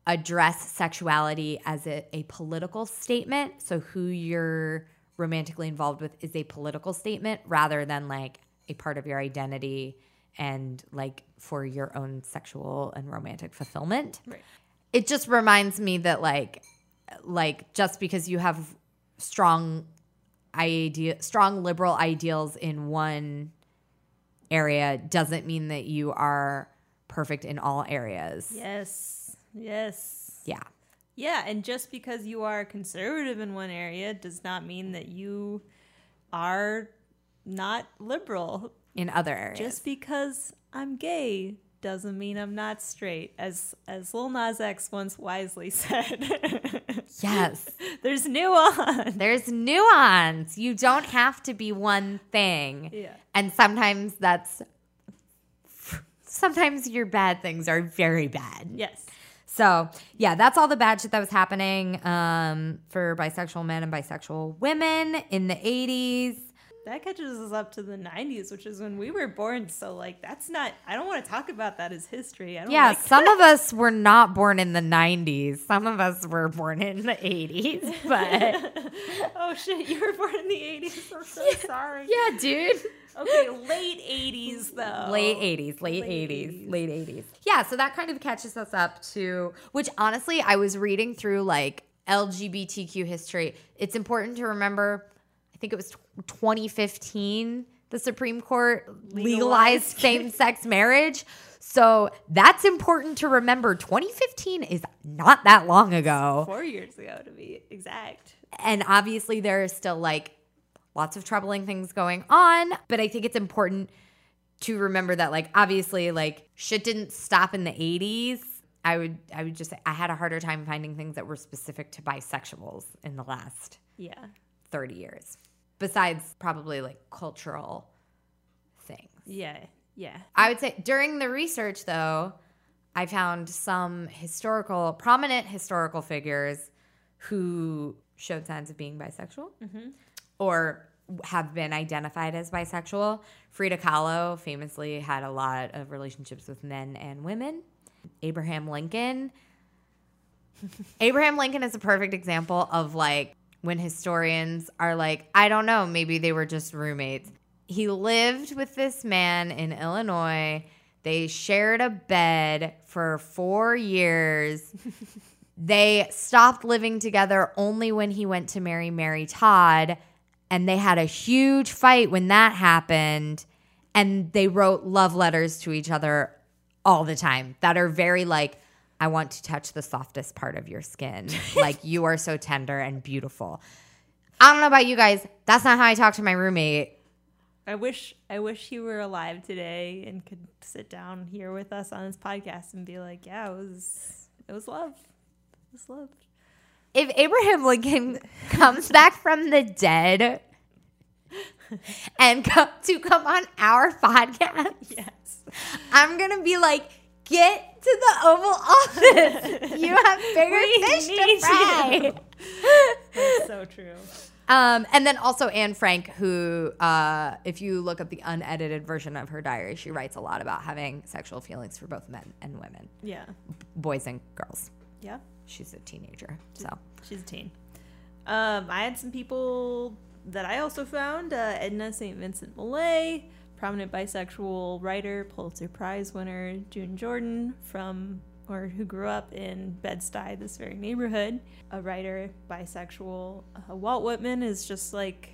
B: address sexuality as a, a political statement. So, who you're romantically involved with is a political statement rather than like a part of your identity and like for your own sexual and romantic fulfillment.
C: Right.
B: It just reminds me that like like just because you have strong idea strong liberal ideals in one area doesn't mean that you are perfect in all areas.
C: Yes. Yes.
B: Yeah.
C: Yeah, and just because you are conservative in one area does not mean that you are not liberal.
B: In other areas.
C: Just because I'm gay doesn't mean I'm not straight, as as Lil Nas X once wisely said.
B: yes.
C: There's nuance.
B: There's nuance. You don't have to be one thing.
C: Yeah.
B: And sometimes that's sometimes your bad things are very bad.
C: Yes.
B: So yeah, that's all the bad shit that was happening um, for bisexual men and bisexual women in the 80s.
C: That catches us up to the 90s, which is when we were born. So, like, that's not, I don't want to talk about that as history. I don't
B: Yeah,
C: like
B: some of us were not born in the 90s. Some of us were born in the 80s, but
C: oh shit, you were born in the 80s. I'm so sorry.
B: yeah, dude.
C: Okay, late 80s, though.
B: Late 80s, late,
C: Late
B: 80s,
C: 80s.
B: late 80s. Yeah, so that kind of catches us up to, which honestly, I was reading through like LGBTQ history. It's important to remember, I think it was 2015, the Supreme Court legalized
C: Legalized.
B: same sex marriage. So that's important to remember. 2015 is not that long ago.
C: Four years ago, to be exact.
B: And obviously, there are still like lots of troubling things going on. But I think it's important to remember that, like, obviously, like, shit didn't stop in the 80s. I would, I would just say I had a harder time finding things that were specific to bisexuals in the last
C: Yeah.
B: 30 years, besides probably like cultural things.
C: Yeah. Yeah.
B: I would say during the research, though, I found some historical, prominent historical figures who showed signs of being bisexual mm-hmm. or have been identified as bisexual. Frida Kahlo famously had a lot of relationships with men and women. Abraham Lincoln. Abraham Lincoln is a perfect example of like when historians are like, I don't know, maybe they were just roommates. He lived with this man in Illinois. They shared a bed for four years. they stopped living together only when he went to marry Mary Todd. And they had a huge fight when that happened. And they wrote love letters to each other all the time that are very like, I want to touch the softest part of your skin. like, you are so tender and beautiful. I don't know about you guys. That's not how I talk to my roommate.
C: I wish I wish he were alive today and could sit down here with us on this podcast and be like, yeah, it was it was love. It was love.
B: If Abraham Lincoln comes back from the dead and come to come on our podcast,
C: Yes.
B: I'm gonna be like, get to the Oval Office. You have bigger
C: We
B: fish to
C: you."
B: fry.
C: That's so true.
B: Um, and then also Anne Frank, who, uh, if you look up the unedited version of her diary, she writes a lot about having sexual feelings for both men and women,
C: Yeah.
B: boys and girls.
C: Yeah.
B: She's a teenager, so
C: She's a teen. Um, I had some people that I also found. Uh, Edna St. Vincent Millay, prominent bisexual writer, Pulitzer Prize winner June Jordan from or who grew up in Bed-Stuy, this very neighborhood, a writer, bisexual. Uh, Walt Whitman is just like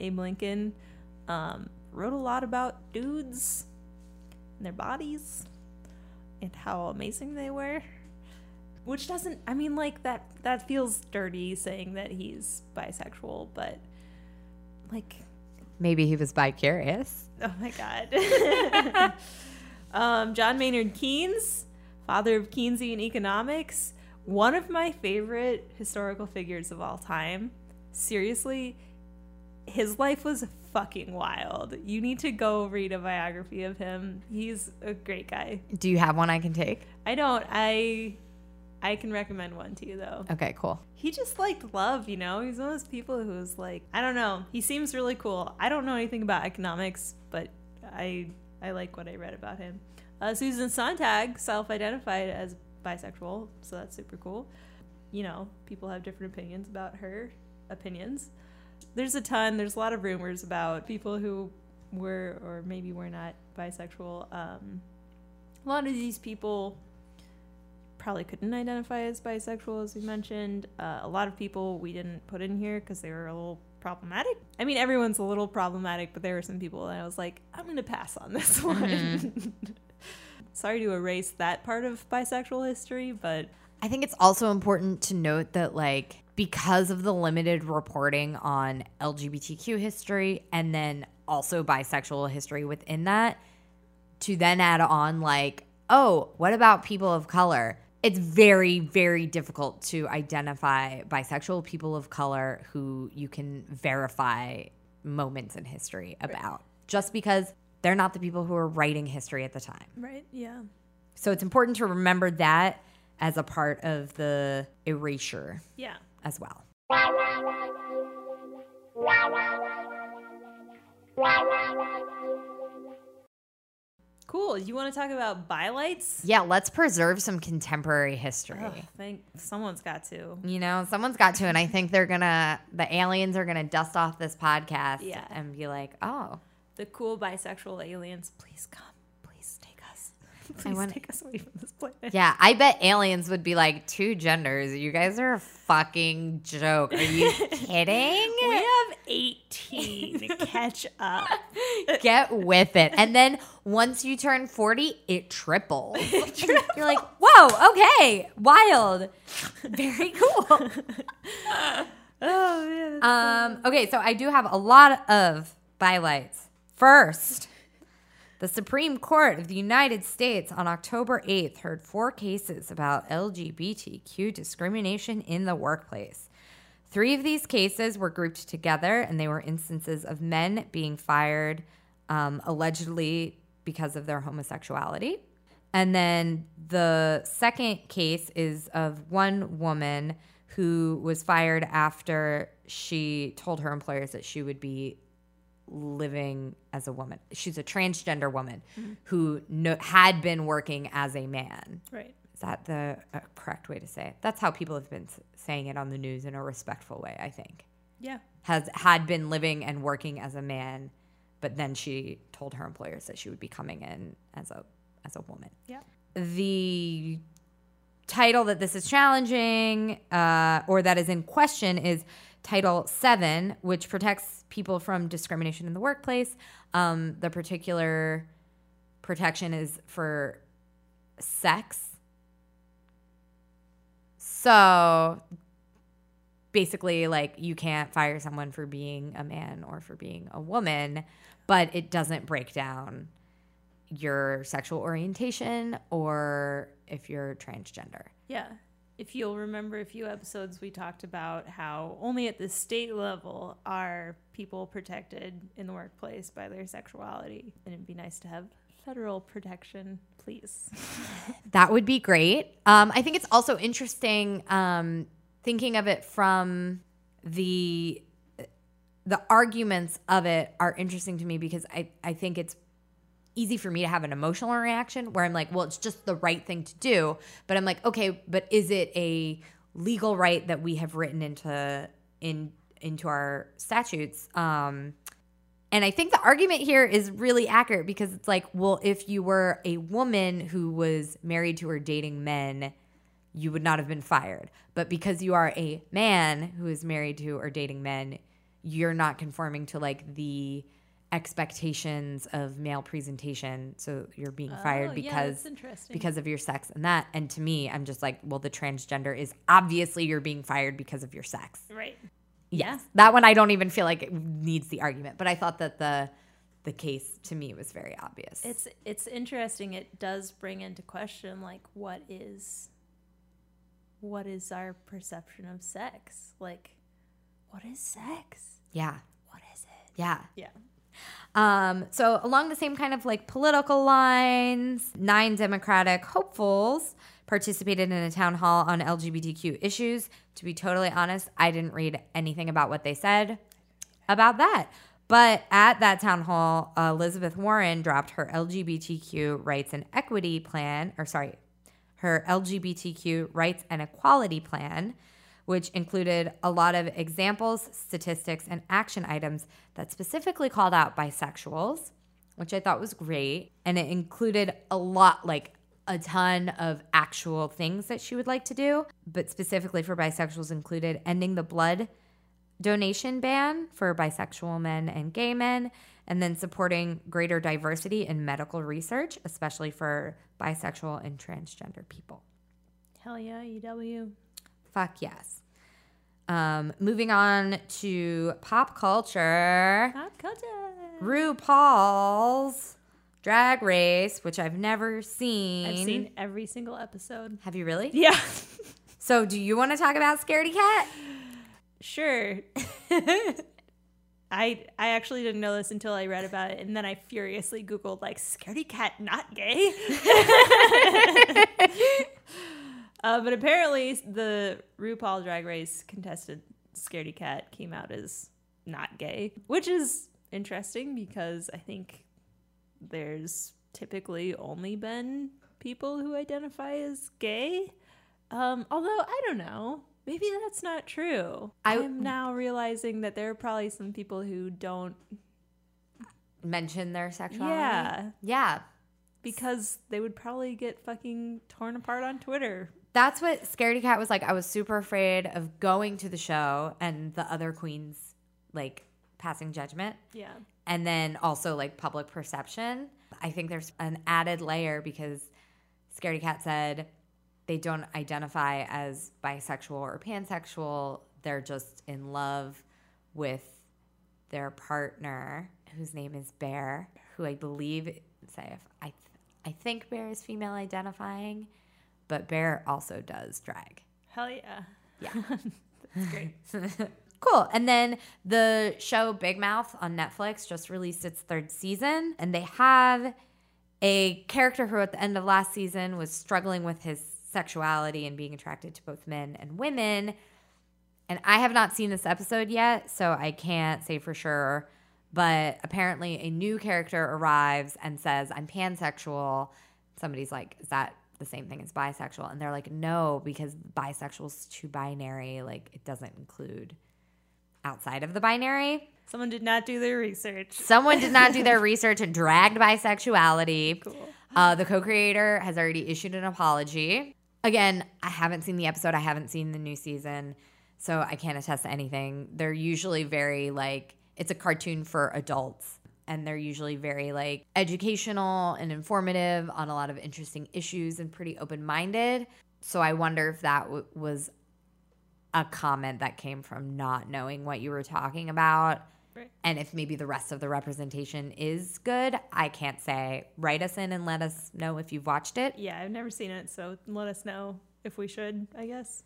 C: Abe Lincoln. Um, wrote a lot about dudes and their bodies and how amazing they were. Which doesn't, I mean, like that, that feels dirty saying that he's bisexual, but like,
B: Maybe he was vicarious.
C: oh my God. um, John Maynard Keynes, father of Keynesian economics, one of my favorite historical figures of all time. Seriously, his life was fucking wild. You need to go read a biography of him. He's a great guy.
B: Do you have one I can take?
C: I don't. I I can recommend one to you though.
B: Okay, cool.
C: He just liked love, you know. He's one of those people who's like, I don't know. He seems really cool. I don't know anything about economics, but I I like what I read about him. Uh, Susan Sontag self-identified as bisexual, so that's super cool. You know, people have different opinions about her opinions. There's a ton. There's a lot of rumors about people who were or maybe were not bisexual. Um, a lot of these people probably couldn't identify as bisexual, as we mentioned. Uh, a lot of people we didn't put in here because they were a little problematic. I mean, everyone's a little problematic, but there were some people that I was like, I'm going to pass on this one. Sorry to erase that part of bisexual history, but
B: I think it's also important to note that, like, because of the limited reporting on LGBTQ history and then also bisexual history within that, to then add on, like, oh, what about people of color? It's very, very difficult to identify bisexual people of color who you can verify moments in history about just because they're not the people who are writing history at the time.
C: right, yeah.
B: So it's important to remember that as a part of the erasure
C: Yeah.
B: as well.
C: Cool. You want to talk about bylights?
B: Yeah, let's preserve some contemporary history.
C: Ugh, I think someone's got to.
B: You know, someone's got to, and I think they're gonna, the aliens are gonna dust off this podcast
C: Yeah.
B: and be like, oh,
C: The cool bisexual aliens, please come. Please.
B: Wanna-
C: take us away from this planet.
B: yeah, I bet aliens would be like, two genders. You guys are a fucking joke. Are you kidding?
C: We have 18 to catch up.
B: Get with it. And then once you turn 40, it triples. You're like, whoa, okay, wild. Very cool.
C: Oh, man.
B: Um, okay, so I do have a lot of bylights. First, the Supreme Court of the United States on October 8th heard four cases about LGBTQ discrimination in the workplace. Three of these cases were grouped together, and they were instances of men being fired um, allegedly because of their homosexuality. And then the second case is of one woman who was fired after she told her employers that she would be living as a woman. She's a transgender woman who no, had been working as a man.
C: right.
B: Is that the uh, correct way to say it? That's how people have been s- saying it on the news in a respectful way, I think.
C: Yeah.
B: Has had been living and working as a man, but then she told her employers that she would be coming in as a as a woman.
C: Yeah.
B: The title that this is challenging uh, or that is in question is Title VII, which protects people from discrimination in the workplace. Um, the particular protection is for sex. So basically, like, you can't fire someone for being a man or for being a woman, but it doesn't break down your sexual orientation or if you're transgender.
C: Yeah. If you'll remember a few episodes, we talked about how only at the state level are people protected in the workplace by their sexuality. And it'd be nice to have federal protection, please.
B: That would be great. Um, I think it's also interesting um, thinking of it from the the arguments of it are interesting to me because I, I think it's easy for me to have an emotional reaction where I'm like, well, it's just the right thing to do. But I'm like, okay, but is it a legal right that we have written into in into our statutes? Um, And I think the argument here is really accurate because it's like, well, if you were a woman who was married to or dating men, you would not have been fired. But because you are a man who is married to or dating men, you're not conforming to like the expectations of male presentation. So you're being
C: Oh,
B: fired
C: yeah,
B: because
C: interesting.
B: because of your sex and that. And to me, I'm just like, well, the transgender is obviously you're being fired because of your sex.
C: right.
B: Yes. That one I don't even feel like it needs the argument, but I thought that the the case to me was very obvious.
C: It's it's interesting. It does bring into question like what is what is our perception of sex? Like what is sex?
B: yeah.
C: What is it?
B: Yeah.
C: Yeah.
B: Um, so along the same kind of like political lines, nine Democratic hopefuls participated in a town hall on LGBTQ issues. To be totally honest, I didn't read anything about what they said about that. But at that town hall, Elizabeth Warren dropped her LGBTQ rights and equity plan, or sorry, her LGBTQ rights and equality plan, which included a lot of examples, statistics, and action items that specifically called out bisexuals, which I thought was great. And it included a lot, like a ton of actual things that she would like to do, but specifically for bisexuals included ending the blood donation ban for bisexual men and gay men, and then supporting greater diversity in medical research, especially for bisexual and transgender people.
C: Hell yeah, EW.
B: Fuck yes. Um, moving on to pop culture.
C: Pop culture.
B: RuPaul's Drag Race, which I've never seen.
C: I've seen every single episode.
B: Have you really?
C: Yeah.
B: So, do you want to talk about Scaredy Kat?
C: Sure. I I actually didn't know this until I read about it, and then I furiously Googled like "scaredy cat not gay." uh, but apparently, the RuPaul Drag Race contestant "Scaredy Kat" came out as not gay, which is interesting because I think there's typically only been people who identify as gay. Um, although I don't know, maybe that's not true.
B: I-
C: I'm now realizing that there are probably some people who don't
B: Mention their sexuality?
C: Yeah.
B: Yeah.
C: because they would probably get fucking torn apart on Twitter.
B: That's what Scaredy Kat was like. I was super afraid of going to the show and the other queens like passing judgment.
C: Yeah.
B: and then also like public perception. I think there's an added layer because Scaredy Kat said they don't identify as bisexual or pansexual. They're just in love with their partner, whose name is Bear, who I believe say if I I think Bear is female identifying, but Bear also does drag.
C: Hell yeah.
B: Yeah.
C: That's great.
B: Cool. And then the show Big Mouth on Netflix just released its third season, and they have a character who at the end of last season was struggling with his sexuality and being attracted to both men and women. And I have not seen this episode yet, so I can't say for sure. But apparently, a new character arrives and says, I'm pansexual. Somebody's like, Is that the same thing as bisexual? And they're like, No, because bisexual is too binary. Like, it doesn't include outside of the binary.
C: Someone did not do their research.
B: Someone did not do their research and dragged bisexuality.
C: Cool.
B: Uh, the co-creator has already issued an apology. Again, I haven't seen the episode. I haven't seen the new season, so I can't attest to anything. They're usually very like it's a cartoon for adults, and they're usually very like educational and informative on a lot of interesting issues and pretty open-minded. So I wonder if that w- was a comment that came from not knowing what you were talking about.
C: Right.
B: And if maybe the rest of the representation is good, I can't say. Write us in and let us know if you've watched it.
C: Yeah, I've never seen it, so let us know if we should, I guess.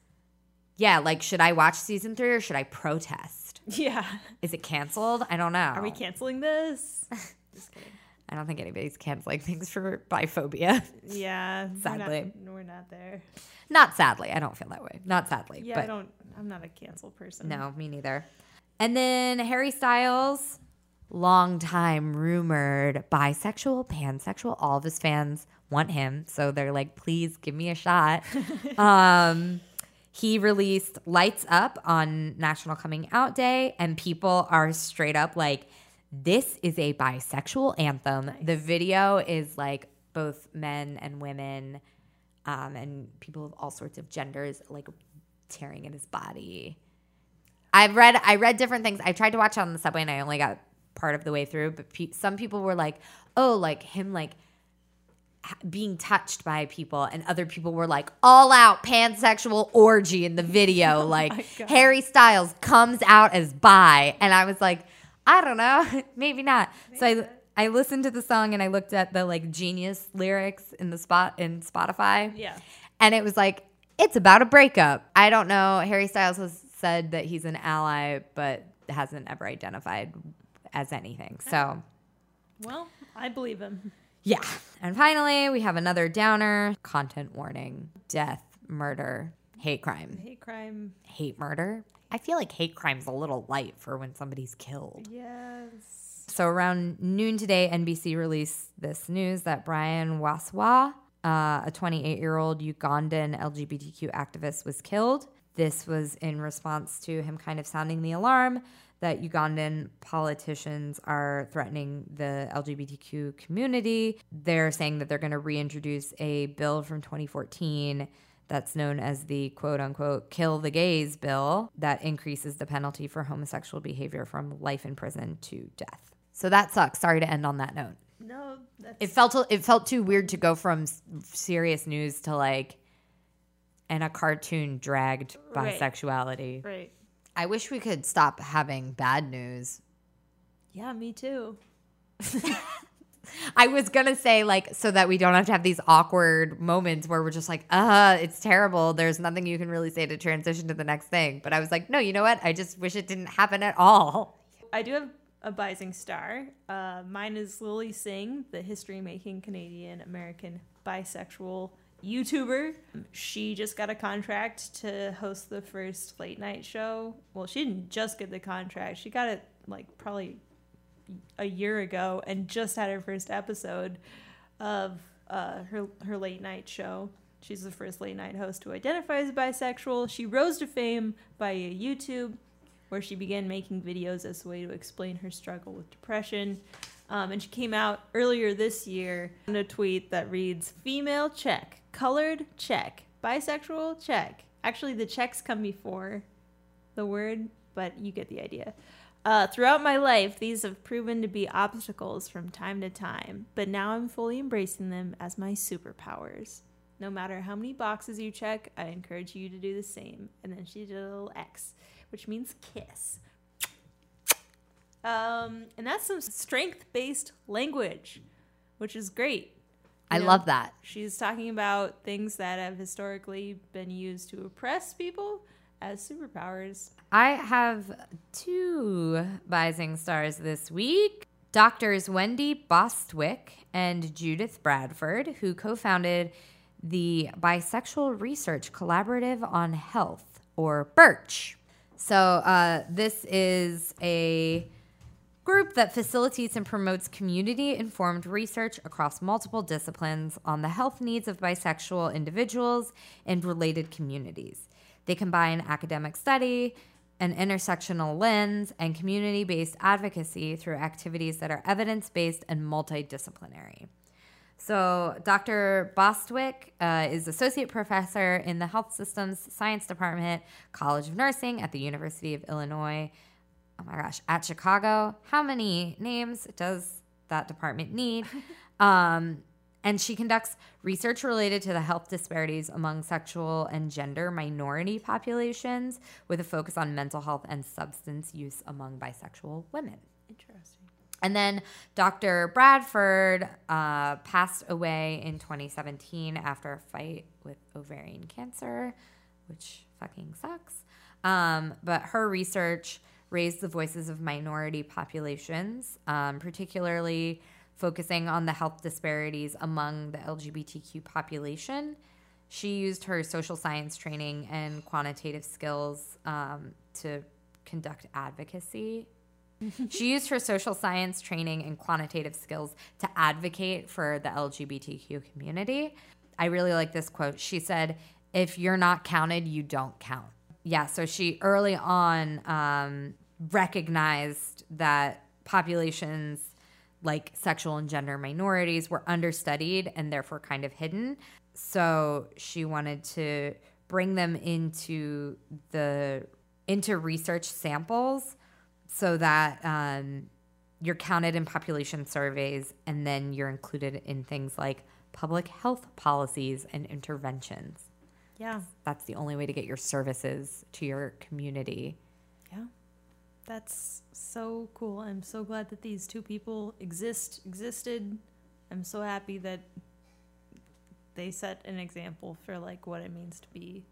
B: Yeah, like should I watch season three or should I protest?
C: Yeah.
B: Is it canceled? I don't know.
C: Are we canceling this? Just kidding.
B: I don't think anybody's canceling things for biphobia.
C: Yeah.
B: Sadly.
C: We're not, we're not there.
B: Not sadly. I don't feel that way. Not sadly.
C: Yeah,
B: but
C: I don't I'm not a cancel person.
B: No, me neither. And then Harry Styles, long time rumored bisexual, pansexual. All of his fans want him, so they're like, please give me a shot. um, he released Lights Up on National Coming Out Day, and people are straight up like, This is a bisexual anthem. The video is like both men and women um, and people of all sorts of genders like tearing at his body. I've read I read different things. I tried to watch it on the subway and I only got part of the way through, but pe- some people were like, "Oh, like him like being touched by people," and other people were like, "All out pansexual orgy in the video." Oh
C: like
B: Harry Styles comes out as bi, and I was like, "I don't know, maybe not." so I I listened to the song and I looked at the like genius lyrics in the spot in Spotify.
C: Yeah.
B: And it was like, it's about a breakup. I don't know. Harry Styles has said that he's an ally, but hasn't ever identified as anything. So,
C: Well, I believe him.
B: Yeah. And finally, we have another downer content warning death, murder, hate crime.
C: Hate crime.
B: Hate murder? I feel like hate crime's a little light for when somebody's killed.
C: Yes.
B: So around noon today, NBC released this news that Brian Wasswa, uh, a 28 year old Ugandan LGBTQ activist, was killed. This was in response to him kind of sounding the alarm that Ugandan politicians are threatening the LGBTQ community. They're saying that they're going to reintroduce a bill from 2014 that's known as the quote unquote kill the gays bill that increases the penalty for homosexual behavior from life in prison to death. So that sucks. Sorry to end on that note.
C: No, that's
B: It felt it felt too weird to go from serious news to like and a cartoon dragged
C: Right.
B: bisexuality.
C: right.
B: I wish we could stop having bad news.
C: Yeah, me too.
B: I was gonna say like so that we don't have to have these awkward moments where we're just like, uh, it's terrible. There's nothing you can really say to transition to the next thing. But I was like, no, you know what? I just wish it didn't happen at all.
C: I do have a Bising star. Uh, mine is Lilly Singh, the history making Canadian American bisexual YouTuber. She just got a contract to host the first late night show. Well, she didn't just get the contract, she got it like probably a year ago and just had her first episode of uh, her her late night show. She's the first late night host who identifies as bisexual. She rose to fame via YouTube, where she began making videos as a way to explain her struggle with depression. Um, and she came out earlier this year in a tweet that reads Female check, colored check, bisexual check. Actually, the checks come before the word, but you get the idea. Uh, throughout my life, these have proven to be obstacles from time to time, but now I'm fully embracing them as my superpowers. No matter how many boxes you check, I encourage you to do the same. And then she did a little X, which means kiss. Um, and that's some strength based language, which is great.
B: I
C: know,
B: love that.
C: She's talking about things that have historically been used to oppress people as superpowers.
B: I have two Bising stars this week. Doctors Wendy Bostwick and Judith Bradford, who co founded the Bisexual Research Collaborative on Health, or BIRCH. So, uh, this is a group that facilitates and promotes community informed research across multiple disciplines on the health needs of bisexual individuals and related communities. They combine academic study, an intersectional lens, and community based advocacy through activities that are evidence based and multidisciplinary. So, Dr. Bostwick uh, is associate professor in the Health Systems Science Department, College of Nursing at the University of Illinois. Oh my gosh, at Chicago. How many names does that department need? um, and she conducts research related to the health disparities among sexual and gender minority populations with a focus on mental health and substance use among bisexual women.
C: Interesting.
B: And then Dr. Bradford uh, passed away in 2017 after a fight with ovarian cancer, which fucking sucks. Um, but her research raised the voices of minority populations, um, particularly focusing on the health disparities among the LGBTQ population. She used her social science training and quantitative skills um, to conduct advocacy she used her social science training and quantitative skills to advocate for the LGBTQ community. I really like this quote. She said, If you're not counted, you don't count. Yeah, so she early on um, recognized that populations like sexual and gender minorities were understudied and therefore kind of hidden. So she wanted to bring them into the into research samples so that um, you're counted in population surveys and then you're included in things like public health policies and interventions.
C: Yeah.
B: That's the only way to get your services to your community.
C: Yeah. That's so cool. I'm so glad that these two people exist existed. I'm so happy that they set an example for like what it means to be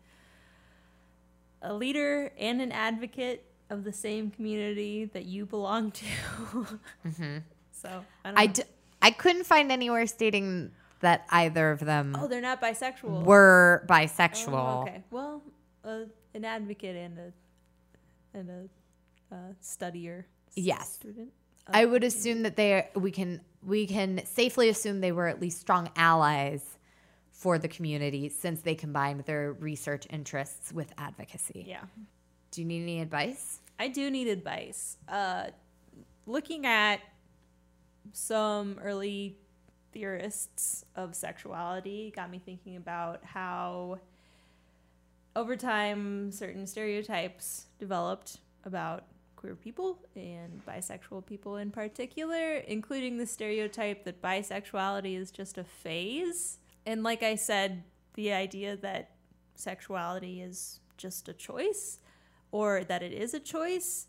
C: a leader and an advocate of the same community that you belong to. Mm-hmm. So I don't
B: I, d- I couldn't find anywhere stating that either of them
C: oh, they're not bisexual.
B: were
C: Oh,
B: bisexual.
C: okay. Well, uh, an advocate and a and a uh, studier.
B: Yes.
C: Student.
B: I would assume that they we can we can safely assume they were at least strong allies for the community since they combined their research interests with advocacy.
C: Yeah.
B: Do you need any advice?
C: I do need advice. Uh, looking at some early theorists of sexuality got me thinking about how over time certain stereotypes developed about queer people and bisexual people in particular, including the stereotype that bisexuality is just a phase. And like I said, the idea that sexuality is just a choice or that it is a choice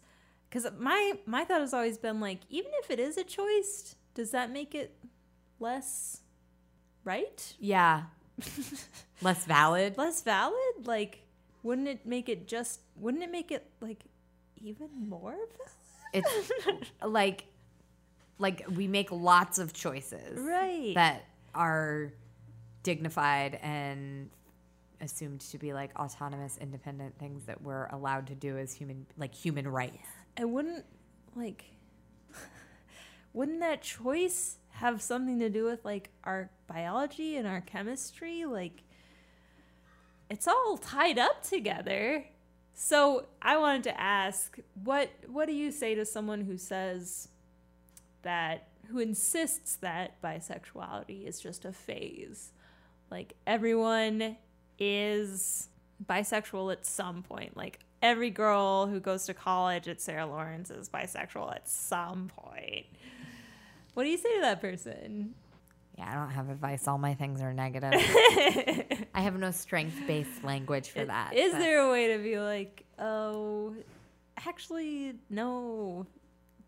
C: because my my thought has always been like even if it is a choice does that make it less right
B: Yeah. Less valid.
C: less valid like wouldn't it make it just wouldn't it make it like even more valid
B: It's like like we make lots of choices
C: right
B: that are dignified and assumed to be like autonomous independent things that we're allowed to do as human like human rights.
C: and wouldn't like wouldn't that choice have something to do with like our biology and our chemistry like it's all tied up together. So i wanted to ask what what do you say to someone who says that who insists that bisexuality is just a phase? Like everyone is bisexual at some point. Like every girl who goes to college at Sarah Lawrence is bisexual at some point what do you say to that person
B: Yeah, I don't have advice. All my things are negative. I have no strength based language for that.
C: Is
B: but-
C: there a way to be like, oh, actually, no,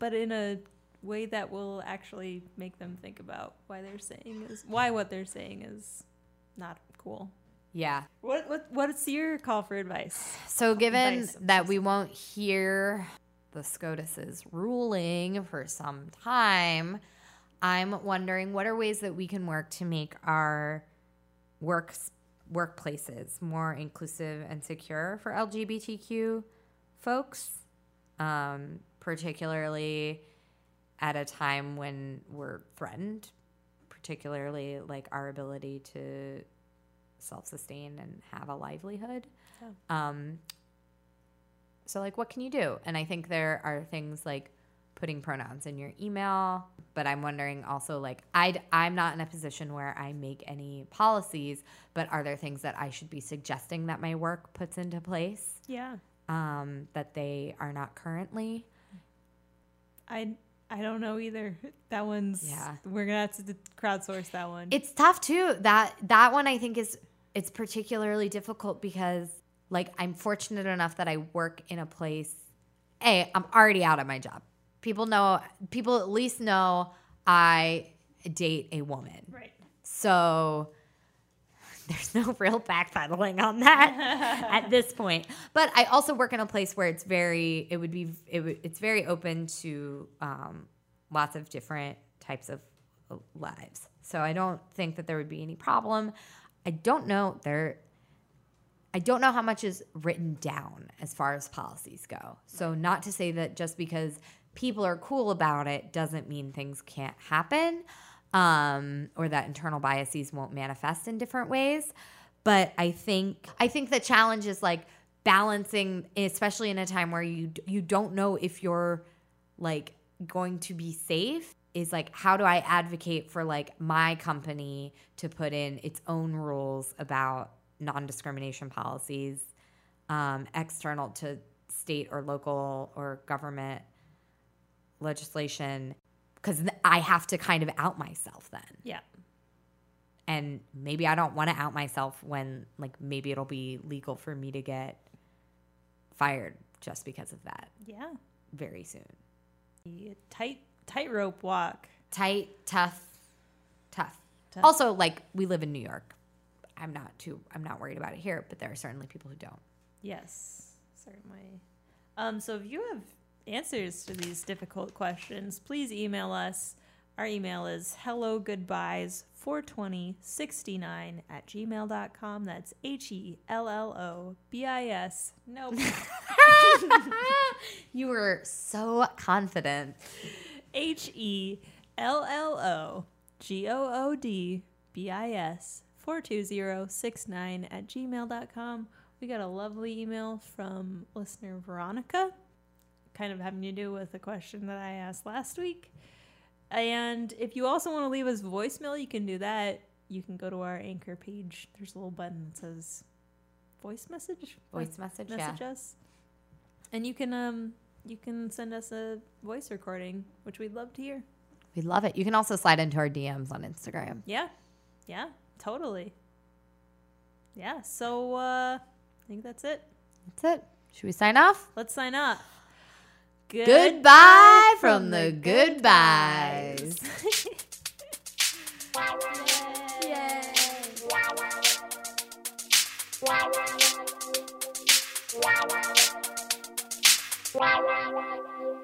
C: but in a way that will actually make them think about why they're saying is why what they're saying is not cool.
B: Yeah.
C: What what what's your call for advice?
B: So, given
C: Advice,
B: that we won't hear the SCOTUS's ruling for some time, I'm wondering what are ways that we can work to make our works workplaces more inclusive and secure for LGBTQ folks, um, particularly at a time when we're threatened, particularly like our ability to self-sustain and have a livelihood. Um, so, like, what can you do? And I think there are things like putting pronouns in your email, but I'm wondering also, like, I'd, I'm not in a position where I make any policies, but are there things that I should be suggesting that my work puts into place
C: Yeah,
B: um, that they are not currently?
C: I I don't know either. That one's
B: Yeah.
C: We're gonna have to crowdsource that one.
B: It's tough too. That that one I think is it's particularly difficult because like I'm fortunate enough that I work in a place. A, I'm already out of my job. People know. People at least know I date a woman.
C: right.
B: So there's no real backpedaling on that at this point. But I also work in a place where it's very it would be it would, it's very open to um, lots of different types of uh, lives. So I don't think that there would be any problem. I don't know there I don't know how much is written down as far as policies go. So, not to say that just because people are cool about it doesn't mean things can't happen um, or that internal biases won't manifest in different ways. But I think I think the challenge is like balancing, especially in a time where you you don't know if you're like going to be safe is like how do I advocate for like my company to put in its own rules about non-discrimination policies um, external to state or local or government legislation because I have to kind of out myself then.
C: Yeah.
B: And maybe I don't want to out myself when like maybe it'll be legal for me to get fired just because of that
C: Yeah.
B: very soon.
C: Tight tightrope walk.
B: Tight, tough, tough.
C: Tough.
B: Also, like we live in New York. I'm not too I'm not worried about it here, but there are certainly people who don't.
C: Yes, certainly. Um, so if you have answers to these difficult questions, please email us. Our email is hello goodbis 42069 at gmail.com. That's H E L L O B I S. Nope.
B: You were so confident.
C: H E L L O G O O D B I S 42069 at gmail.com. We got a lovely email from listener Veronica, kind of having to do with a question that I asked last week. And if you also want to leave us voicemail, you can do that. You can go to our anchor page. There's a little button that says voice message.
B: Voice message, yeah.
C: message us. And you can um you can send us a voice recording, which we'd love to hear.
B: We love it. You can also slide into our DMs on Instagram.
C: Yeah. Yeah, totally. Yeah, so uh I think that's it.
B: That's it. Should we sign off?
C: Let's sign off.
B: Goodbye from the goodbyes.